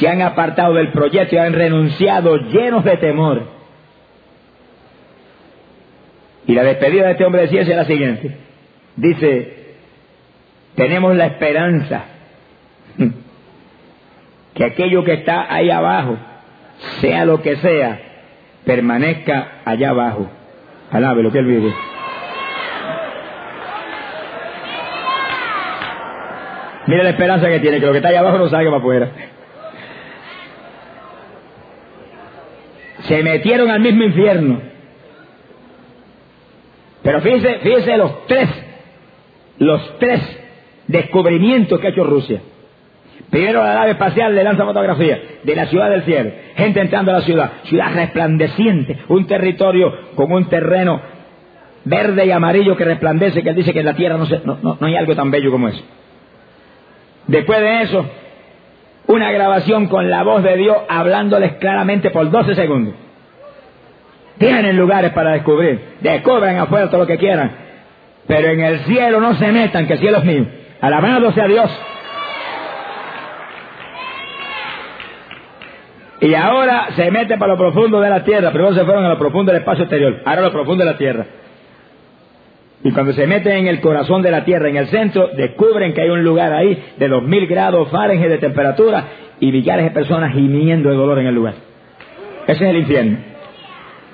se han apartado del proyecto y han renunciado llenos de temor. Y la despedida de este hombre de ciencia es la siguiente. Dice, tenemos la esperanza que aquello que está ahí abajo, sea lo que sea, permanezca allá abajo. Alabe lo que él vive. Mira la esperanza que tiene, que lo que está allá abajo no salga para afuera. Se metieron al mismo infierno. Pero fíjese, fíjese los tres, los tres descubrimientos que ha hecho Rusia. Primero la nave espacial le lanza fotografía de la ciudad del cielo. Gente entrando a la ciudad. Ciudad resplandeciente. Un territorio con un terreno verde y amarillo que resplandece, que él dice que en la Tierra no, no, no hay algo tan bello como eso. Después de eso, una grabación con la voz de Dios hablándoles claramente por 12 segundos. Tienen lugares para descubrir. Descubran afuera todo lo que quieran. Pero en el cielo no se metan, que el cielo es mío. Alabado sea Dios. Y ahora se meten para lo profundo de la tierra. Primero se fueron a lo profundo del espacio exterior. Ahora a lo profundo de la tierra. Y cuando se meten en el corazón de la tierra, en el centro, descubren que hay un lugar ahí de dos mil grados Fahrenheit de temperatura y millares de personas gimiendo de dolor en el lugar. Ese es el infierno.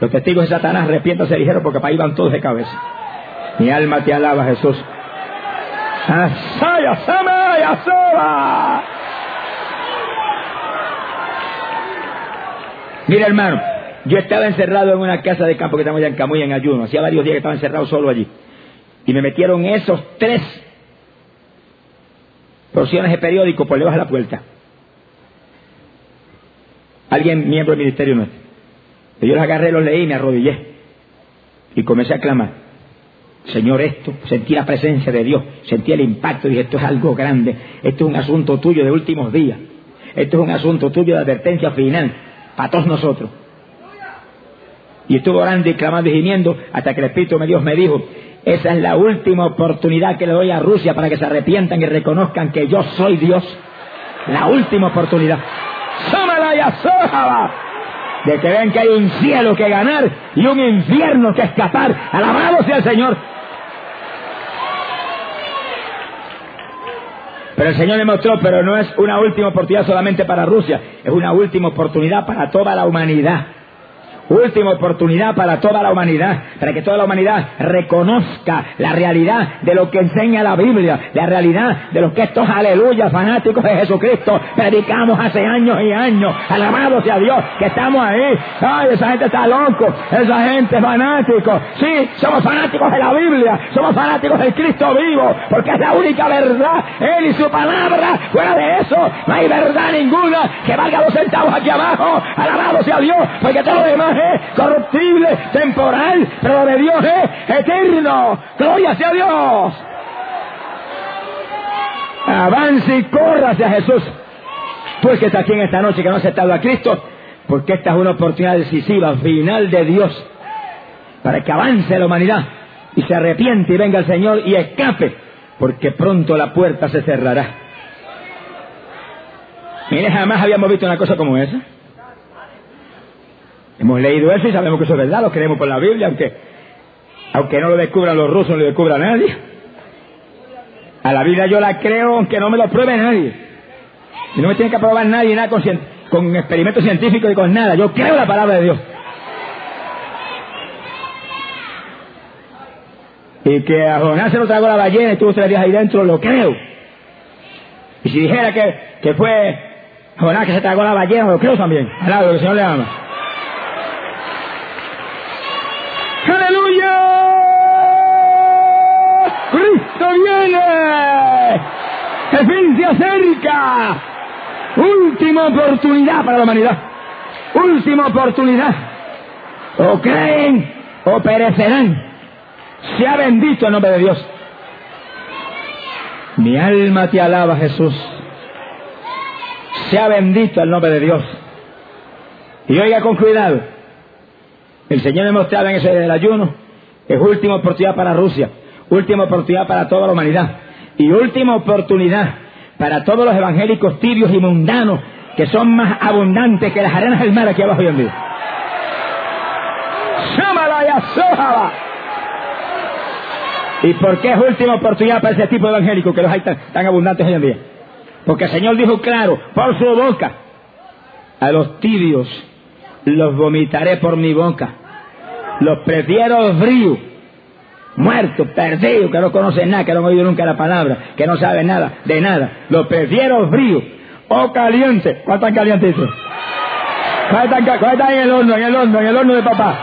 Los testigos de Satanás arrepiéntanse dijeron porque para ahí van todos de cabeza. Mi alma te alaba, Jesús. Asaya, samaya, sola. Mira, hermano, yo estaba encerrado en una casa de campo que estamos allá en Camuy, en ayuno. Hacía varios días que estaba encerrado solo allí. Y me metieron esos tres porciones de periódico por debajo de la puerta. Alguien, miembro del ministerio nuestro. Yo los agarré, los leí y me arrodillé. Y comencé a clamar. Señor, esto, sentí la presencia de Dios, sentí el impacto, dije, esto es algo grande, esto es un asunto tuyo de últimos días, esto es un asunto tuyo de advertencia final para todos nosotros. Y estuve orando y clamando y gimiendo hasta que el Espíritu de Dios me dijo, esa es la última oportunidad que le doy a Rusia para que se arrepientan y reconozcan que yo soy Dios. La última oportunidad. De que vean que hay un cielo que ganar y un infierno que escapar. Alabado sea el Señor. Pero el Señor le mostró, pero no es una última oportunidad solamente para Rusia, es una última oportunidad para toda la humanidad última oportunidad para toda la humanidad, para que toda la humanidad reconozca la realidad de lo que enseña la Biblia, la realidad de lo que estos aleluya fanáticos de Jesucristo predicamos hace años y años. Alabado sea Dios, que estamos ahí. Ay, esa gente está loco, esa gente es fanático. Sí, somos fanáticos de la Biblia, somos fanáticos del Cristo vivo, porque es la única verdad, Él y su palabra. Fuera de eso, no hay verdad ninguna que valga los centavos aquí abajo. Alabado sea Dios, porque todo lo demás es corruptible, temporal, pero lo de Dios es eterno. Gloria sea Dios. Avance y corra hacia Jesús. Tú que está aquí en esta noche que no ha aceptado a Cristo, porque esta es una oportunidad decisiva, final de Dios, para que avance la humanidad y se arrepiente y venga el Señor y escape, porque pronto la puerta se cerrará. Mire, jamás habíamos visto una cosa como esa. Hemos leído eso y sabemos que eso es verdad, lo creemos por la Biblia, aunque, aunque no lo descubran los rusos, no lo descubra nadie. A la Biblia yo la creo aunque no me lo pruebe nadie. Y no me tiene que probar nadie nada con, con experimentos científicos y con nada. Yo creo la palabra de Dios. Y que a Jonás se lo tragó la ballena y estuvo tres días ahí dentro, lo creo. Y si dijera que, que fue Jonás que se tragó la ballena, lo creo también. Alado, que el Señor le ama. ¡Aleluya! ¡Cristo viene! ¡El fin se acerca! Última oportunidad para la humanidad. Última oportunidad. O creen o perecerán. Sea bendito el nombre de Dios. Mi alma te alaba, Jesús. Sea bendito el nombre de Dios. Y oiga con cuidado. El Señor me mostraba en ese del ayuno, es última oportunidad para Rusia, última oportunidad para toda la humanidad y última oportunidad para todos los evangélicos tibios y mundanos que son más abundantes que las arenas del mar aquí abajo hoy en día. ¿Y por qué es última oportunidad para ese tipo de evangélicos que los hay tan, tan abundantes hoy en día? Porque el Señor dijo claro, por su boca, a los tibios los vomitaré por mi boca. Los prefiero fríos, muertos, perdidos, que no conocen nada, que no han oído nunca la palabra, que no saben nada, de nada. Los prefiero fríos o calientes. ¿Cuánto están calientes? ¿Cuál están en el horno, en el horno, en el horno de papá?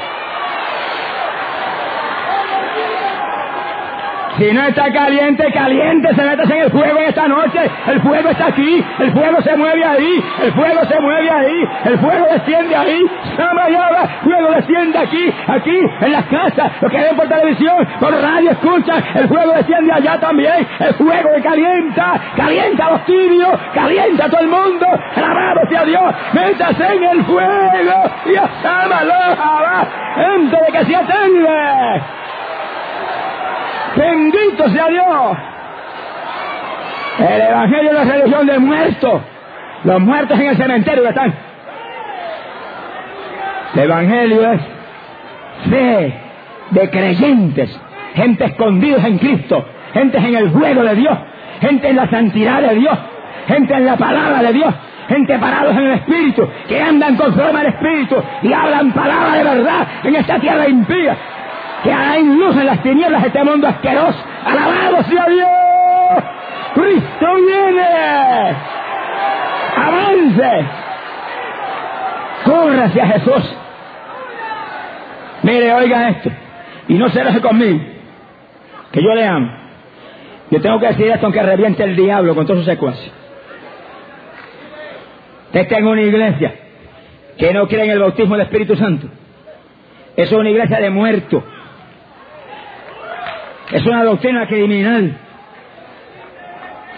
Si no está caliente, caliente, se metes en el fuego en esta noche. El fuego está aquí, el fuego se mueve ahí, el fuego se mueve ahí, el fuego desciende ahí. Samayaba, fuego desciende aquí, aquí, en las casas, los que ven por televisión, por radio, escuchan, el fuego desciende allá también. El fuego que calienta, calienta a los tibios, calienta a todo el mundo. Alabado sea Dios, métase en el fuego y asámalo, gente de que se atende. Bendito sea Dios. El Evangelio es la religión del muerto. Los muertos en el cementerio están. El Evangelio es fe de creyentes gente escondidos en Cristo, gente en el fuego de Dios, gente en la santidad de Dios, gente en la palabra de Dios, gente parados en el Espíritu, que andan conforme al Espíritu y hablan palabra de verdad en esta tierra impía, que harán luz en las tinieblas de este mundo asqueroso. ¡Alabado sea Dios! ¡Cristo viene! ¡Avance! ¡Corre hacia Jesús! Mire, oiga esto. Y no se deje conmigo. Que yo le amo. Yo tengo que decir esto aunque reviente el diablo con todos sus secuaces. Usted está en una iglesia que no cree en el bautismo del Espíritu Santo. Es una iglesia de muertos. Es una doctrina criminal.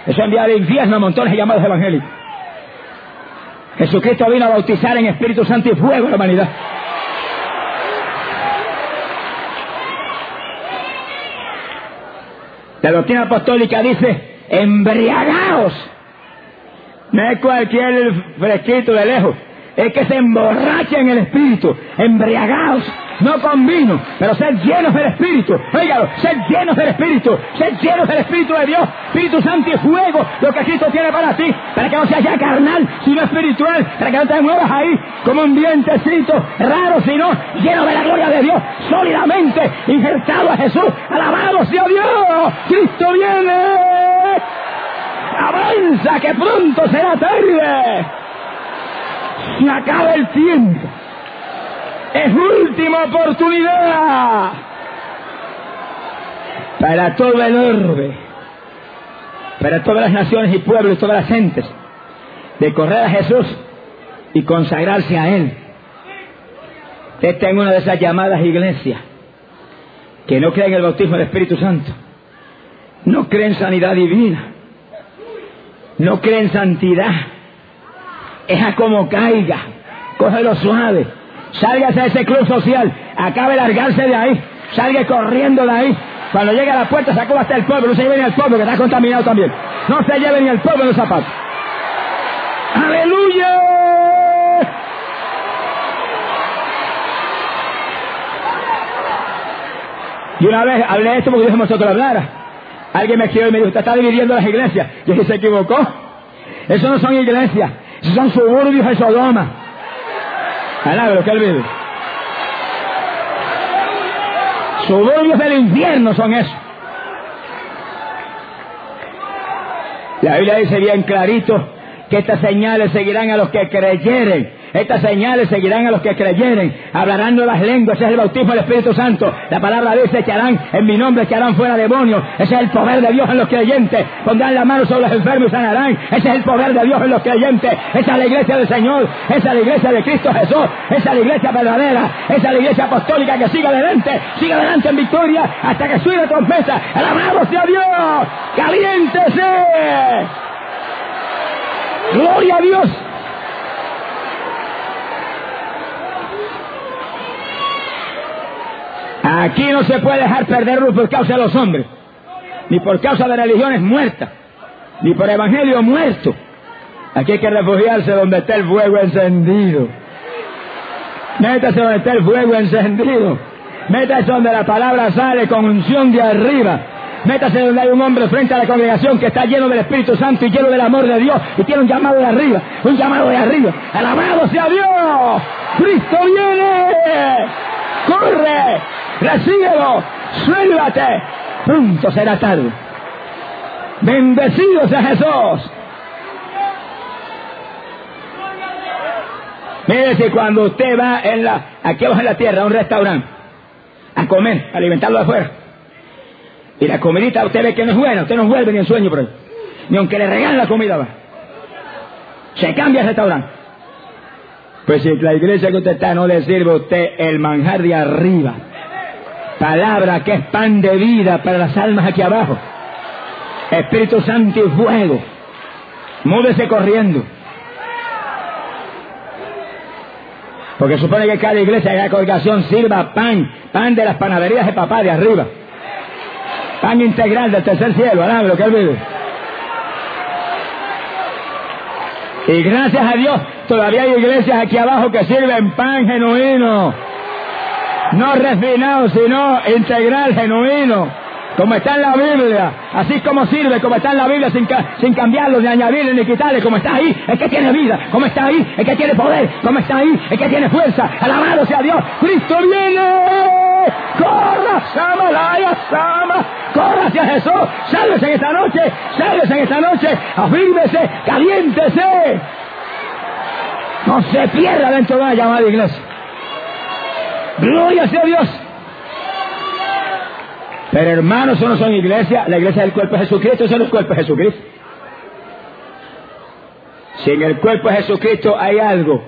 Eso envía al infierno a montones de llamados evangélicos. Jesucristo vino a bautizar en Espíritu Santo y fuego a la humanidad. La doctrina apostólica dice, embriagaos. No es cualquier fresquito de lejos, es que se emborracha en el espíritu, embriagaos no con vino, pero ser llenos del Espíritu. Óigalo, ser llenos del Espíritu, ser llenos del Espíritu de Dios, Espíritu Santo y fuego, lo que Cristo tiene para ti, para que no seas ya carnal, sino espiritual, para que no te muevas ahí como un vientecito raro, sino lleno de la gloria de Dios, sólidamente injertado a Jesús. Alabado sea Dios, Cristo viene. Avanza, que pronto será tarde. Se acaba el tiempo. Es última oportunidad para todo el orbe, para todas las naciones y pueblos todas las gentes, de correr a Jesús y consagrarse a Él. Esta es una de esas llamadas iglesias que no creen en el bautismo del Espíritu Santo, no creen en sanidad divina, no creen en santidad. Es a como caiga, cógelo suave Sálgase de ese club social, acabe largarse de ahí, salga corriendo de ahí. Cuando llegue a la puerta, sacó hasta el pueblo, no se lleve ni al pueblo, que está contaminado también. No se lleve ni al pueblo los zapatos. ¡Aleluya! Y una vez hablé esto porque dijimos nosotros hablara. Alguien me escribió y me dijo, usted está dividiendo las iglesias. Y dije, se equivocó. Eso no son iglesias, suburbios de Sodoma. Alaba lo que él vive. Suburbios del infierno son esos. La Biblia dice bien clarito que estas señales seguirán a los que creyeren. Estas señales seguirán a los que creyeren. Hablarán nuevas lenguas. Ese es el bautismo del Espíritu Santo. La palabra dice que harán en mi nombre, que harán fuera demonios. Ese es el poder de Dios en los creyentes. Pondrán la mano sobre los enfermos y sanarán. Ese es el poder de Dios en los creyentes. Esa es la iglesia del Señor. Esa es la iglesia de Cristo Jesús. Esa es la iglesia verdadera. Esa es la iglesia apostólica que sigue adelante. Sigue adelante en victoria hasta que suene trompeta. Alabado sea Dios. Caliéntese. Gloria a Dios. Aquí no se puede dejar perder luz por causa de los hombres, ni por causa de religiones muertas, ni por evangelio muerto. Aquí hay que refugiarse donde está el fuego encendido. Métase donde está el fuego encendido. Métase donde la palabra sale con unción de arriba. Métase donde hay un hombre frente a la congregación que está lleno del Espíritu Santo y lleno del amor de Dios y tiene un llamado de arriba, un llamado de arriba. Alabado sea Dios. Cristo viene. Corre. Recíbelo. Suélvate. Pronto será tarde. Bendecido sea Jesús. Mire si cuando usted va en la, aquí abajo en la tierra a un restaurante a comer, a alimentarlo afuera, y la comidita usted ve que no es buena, usted no vuelve ni en sueño por ahí. Ni aunque le regalen la comida va. Se cambia el restaurante. Pues si la iglesia que usted está no le sirve a usted el manjar de arriba, palabra que es pan de vida para las almas aquí abajo, Espíritu Santo y fuego, múdese corriendo. Porque supone que cada iglesia, cada congregación sirva pan, pan de las panaderías de papá de arriba pan integral del tercer cielo, alaba lo que él vive. Y gracias a Dios, todavía hay iglesias aquí abajo que sirven pan genuino. No refinado, sino integral, genuino. Como está en la Biblia. Así como sirve, como está en la Biblia, sin, sin cambiarlo, ni añadirle, ni quitarle. Como está ahí, es que tiene vida. Como está ahí, es que tiene poder. Como está ahí, es que tiene fuerza. Alabado sea Dios. Cristo viene. Corra, Sama, Laya, Sama. Corra hacia Jesús. Sálvese en esta noche. Sálvese en esta noche. Afírmese. Caliéntese. No se pierda dentro de la llamada iglesia. Gloria sea Dios. Pero hermanos, eso no son iglesia. La iglesia del cuerpo de Jesucristo, eso no es el cuerpo de Jesucristo. Si en el cuerpo de Jesucristo hay algo,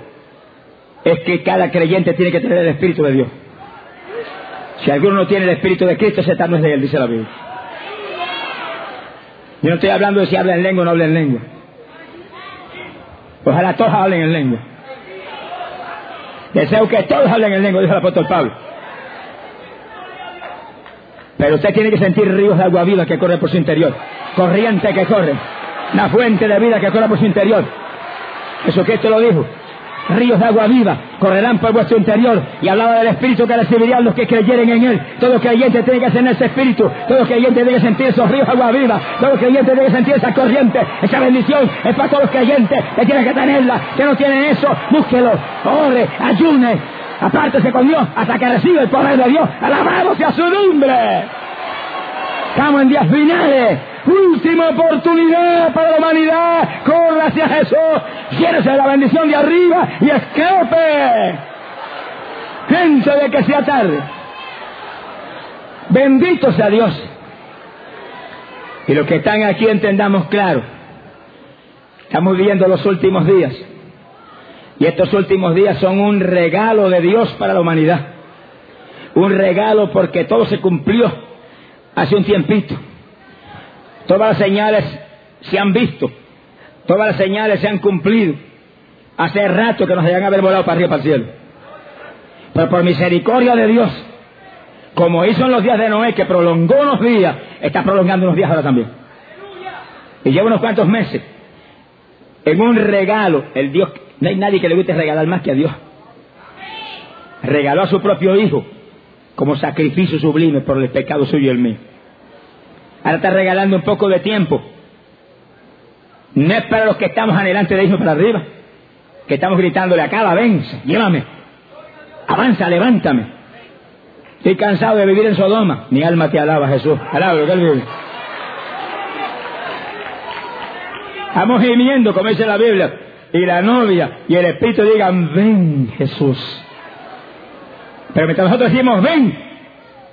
es que cada creyente tiene que tener el Espíritu de Dios. Si alguno no tiene el Espíritu de Cristo, ese tal no es de él, dice la Biblia. Yo no estoy hablando de si habla en lengua o no habla en lengua. Ojalá todos hablen en lengua. Deseo que todos hablen en lengua, dijo el apóstol Pablo. Pero usted tiene que sentir ríos de agua viva que corren por su interior. Corriente que corre. Una fuente de vida que corre por su interior. Eso esto lo dijo. Ríos de agua viva correrán por vuestro interior. Y hablaba del Espíritu que recibirían los que creyeren en Él. Todo creyente tiene que tener ese Espíritu. Todo creyente tiene que sentir esos ríos de agua viva. Todo creyente tiene que sentir esa corriente. Esa bendición es para todos los creyentes que tienen que tenerla. Que no tienen eso, búsquelo. Ore, ayune, apártese con Dios hasta que reciba el poder de Dios. Alabado sea su nombre. Estamos en días finales. Última oportunidad para la humanidad. Corra hacia Jesús. Llénese la bendición de arriba y escape. Gente de que sea tarde. Bendito sea Dios. Y los que están aquí entendamos claro. Estamos viviendo los últimos días. Y estos últimos días son un regalo de Dios para la humanidad. Un regalo porque todo se cumplió hace un tiempito. Todas las señales se han visto. Todas las señales se han cumplido. Hace rato que nos hayan haber volado para arriba para el cielo. Pero por misericordia de Dios, como hizo en los días de Noé, que prolongó unos días, está prolongando unos días ahora también. Y lleva unos cuantos meses. En un regalo, el Dios no hay nadie que le guste regalar más que a Dios. Regaló a su propio Hijo como sacrificio sublime por el pecado suyo y el mío. Ahora está regalando un poco de tiempo. No es para los que estamos adelante de Hijo para arriba, que estamos gritándole a cada ven, llévame, avanza, levántame. Estoy cansado de vivir en Sodoma. Mi alma te alaba, Jesús. Alaba que él. Estamos gimiendo, como dice la Biblia y la novia y el Espíritu digan, ven Jesús. Pero mientras nosotros decimos, ven,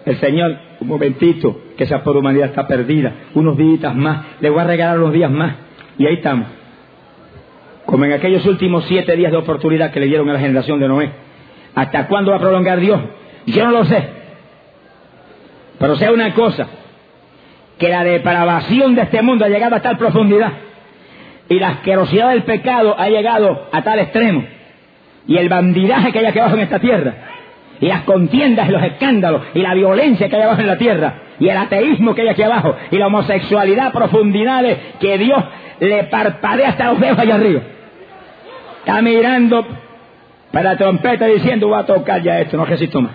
el Señor, un momentito, que esa por humanidad está perdida, unos días más, le voy a regalar unos días más. Y ahí estamos. Como en aquellos últimos siete días de oportunidad que le dieron a la generación de Noé. ¿Hasta cuándo va a prolongar Dios? Yo no lo sé. Pero sea una cosa, que la depravación de este mundo ha llegado a tal profundidad y la asquerosidad del pecado ha llegado a tal extremo. Y el bandidaje que hay aquí abajo en esta tierra. Y las contiendas, y los escándalos, y la violencia que hay abajo en la tierra. Y el ateísmo que hay aquí abajo. Y la homosexualidad, profundidades que Dios le parpadea hasta los dedos allá arriba. Está mirando para la trompeta diciendo, voy a tocar ya esto, no resisto más.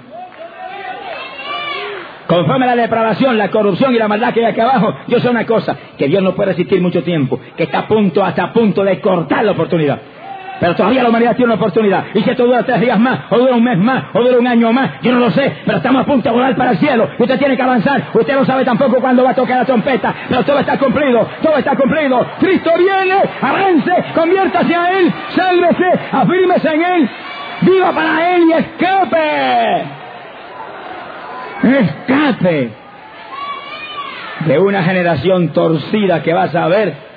Conforme a la depravación, la corrupción y la maldad que hay aquí abajo, yo sé una cosa, que Dios no puede resistir mucho tiempo, que está a punto, hasta a punto de cortar la oportunidad. Pero todavía la humanidad tiene una oportunidad. Y si esto dura tres días más, o dura un mes más, o dura un año más, yo no lo sé, pero estamos a punto de volar para el cielo. Usted tiene que avanzar. Usted no sabe tampoco cuándo va a tocar la trompeta, pero todo está cumplido, todo está cumplido. Cristo viene, avance, conviértase a Él, sálvese, afírmese en Él, viva para Él y escape escape de una generación torcida que va a saber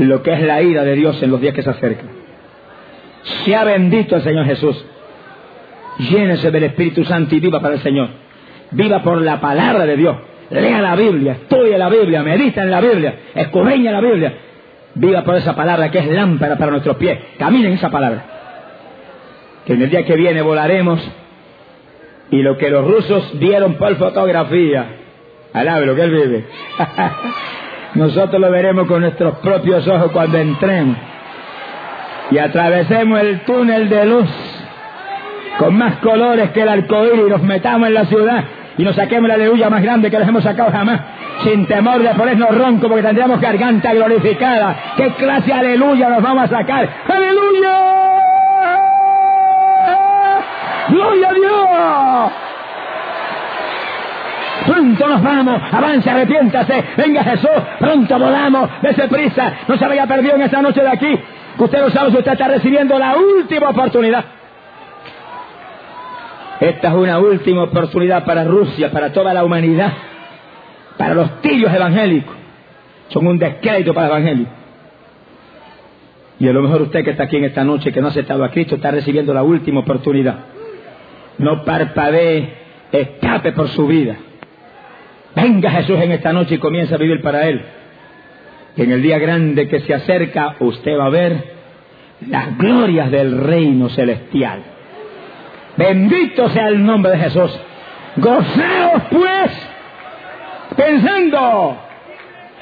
lo que es la ira de Dios en los días que se acercan. Sea bendito el Señor Jesús. Llénese del Espíritu Santo y viva para el Señor. Viva por la palabra de Dios. Lea la Biblia, estudie la Biblia, medita en la Biblia, escudriña la Biblia. Viva por esa palabra que es lámpara para nuestros pies. Camine en esa palabra. Que en el día que viene volaremos y lo que los rusos vieron por fotografía, alabe lo que él vive, nosotros lo veremos con nuestros propios ojos cuando entremos y atravesemos el túnel de luz con más colores que el arcoíris, nos metamos en la ciudad y nos saquemos la aleluya más grande que nos hemos sacado jamás, sin temor de ponernos ronco porque tendríamos garganta glorificada. ¿Qué clase de aleluya nos vamos a sacar? ¡Aleluya! ¡Gloria a Dios! Pronto nos vamos, avance, arrepiéntase, venga Jesús, pronto volamos, dése prisa, no se vaya perdido en esta noche de aquí, usted lo sabe si usted está recibiendo la última oportunidad. Esta es una última oportunidad para Rusia, para toda la humanidad, para los tibios evangélicos. Son un descrédito para el evangelio. Y a lo mejor usted que está aquí en esta noche, que no ha aceptado a Cristo, está recibiendo la última oportunidad. No parpadee, escape por su vida. Venga Jesús en esta noche y comienza a vivir para Él. Y en el día grande que se acerca, usted va a ver las glorias del reino celestial. Bendito sea el nombre de Jesús. Gozaos pues, pensando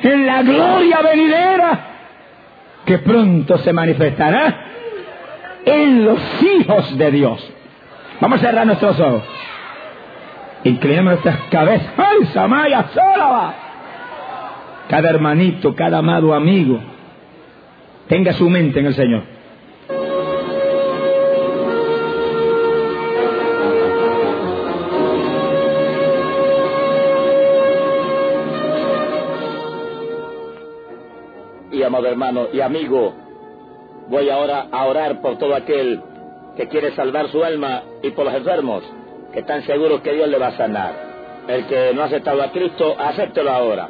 en la gloria venidera que pronto se manifestará en los hijos de Dios. Vamos a cerrar nuestros ojos. Inclinemos nuestras cabezas. ¡Ay, Samaya! Cada hermanito, cada amado amigo, tenga su mente en el Señor. Y amado hermano y amigo, voy ahora a orar por todo aquel que quiere salvar su alma y por los enfermos que están seguros que Dios le va a sanar. El que no ha aceptado a Cristo, acéptelo ahora.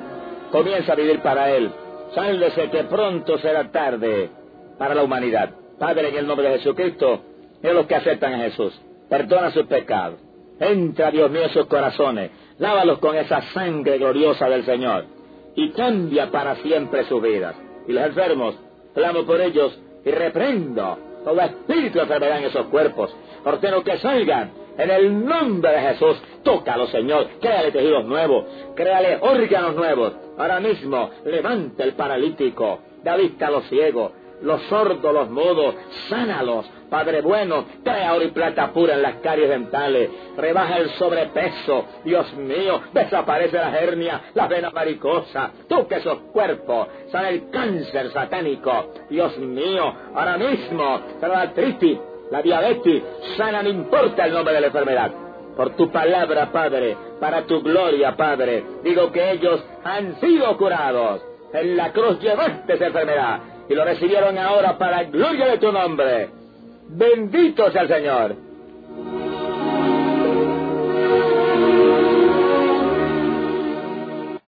Comienza a vivir para Él. Sálvese que pronto será tarde para la humanidad. Padre, en el nombre de Jesucristo, es los que aceptan a Jesús. Perdona sus pecados. Entra, Dios mío, en sus corazones. Lávalos con esa sangre gloriosa del Señor. Y cambia para siempre sus vidas. Y los enfermos, clamo por ellos y reprendo todo espíritu de enfermedad en esos cuerpos. Ordeno que salgan en el nombre de Jesús, tócalo, Señor. Créale tejidos nuevos, créale órganos nuevos. Ahora mismo, levanta el paralítico, da vista a los ciegos, los sordos, los mudos, sánalos. Padre bueno, trae oro y plata pura en las caries dentales, rebaja el sobrepeso, Dios mío, desaparece la hernia, la vena maricosa, toca esos cuerpos, sale el cáncer satánico, Dios mío, ahora mismo, la artritis, la diabetes, sana no importa el nombre de la enfermedad. Por tu palabra, Padre, para tu gloria, Padre, digo que ellos han sido curados. En la cruz llevaste esa enfermedad y lo recibieron ahora para gloria de tu nombre. Bendito sea el Señor.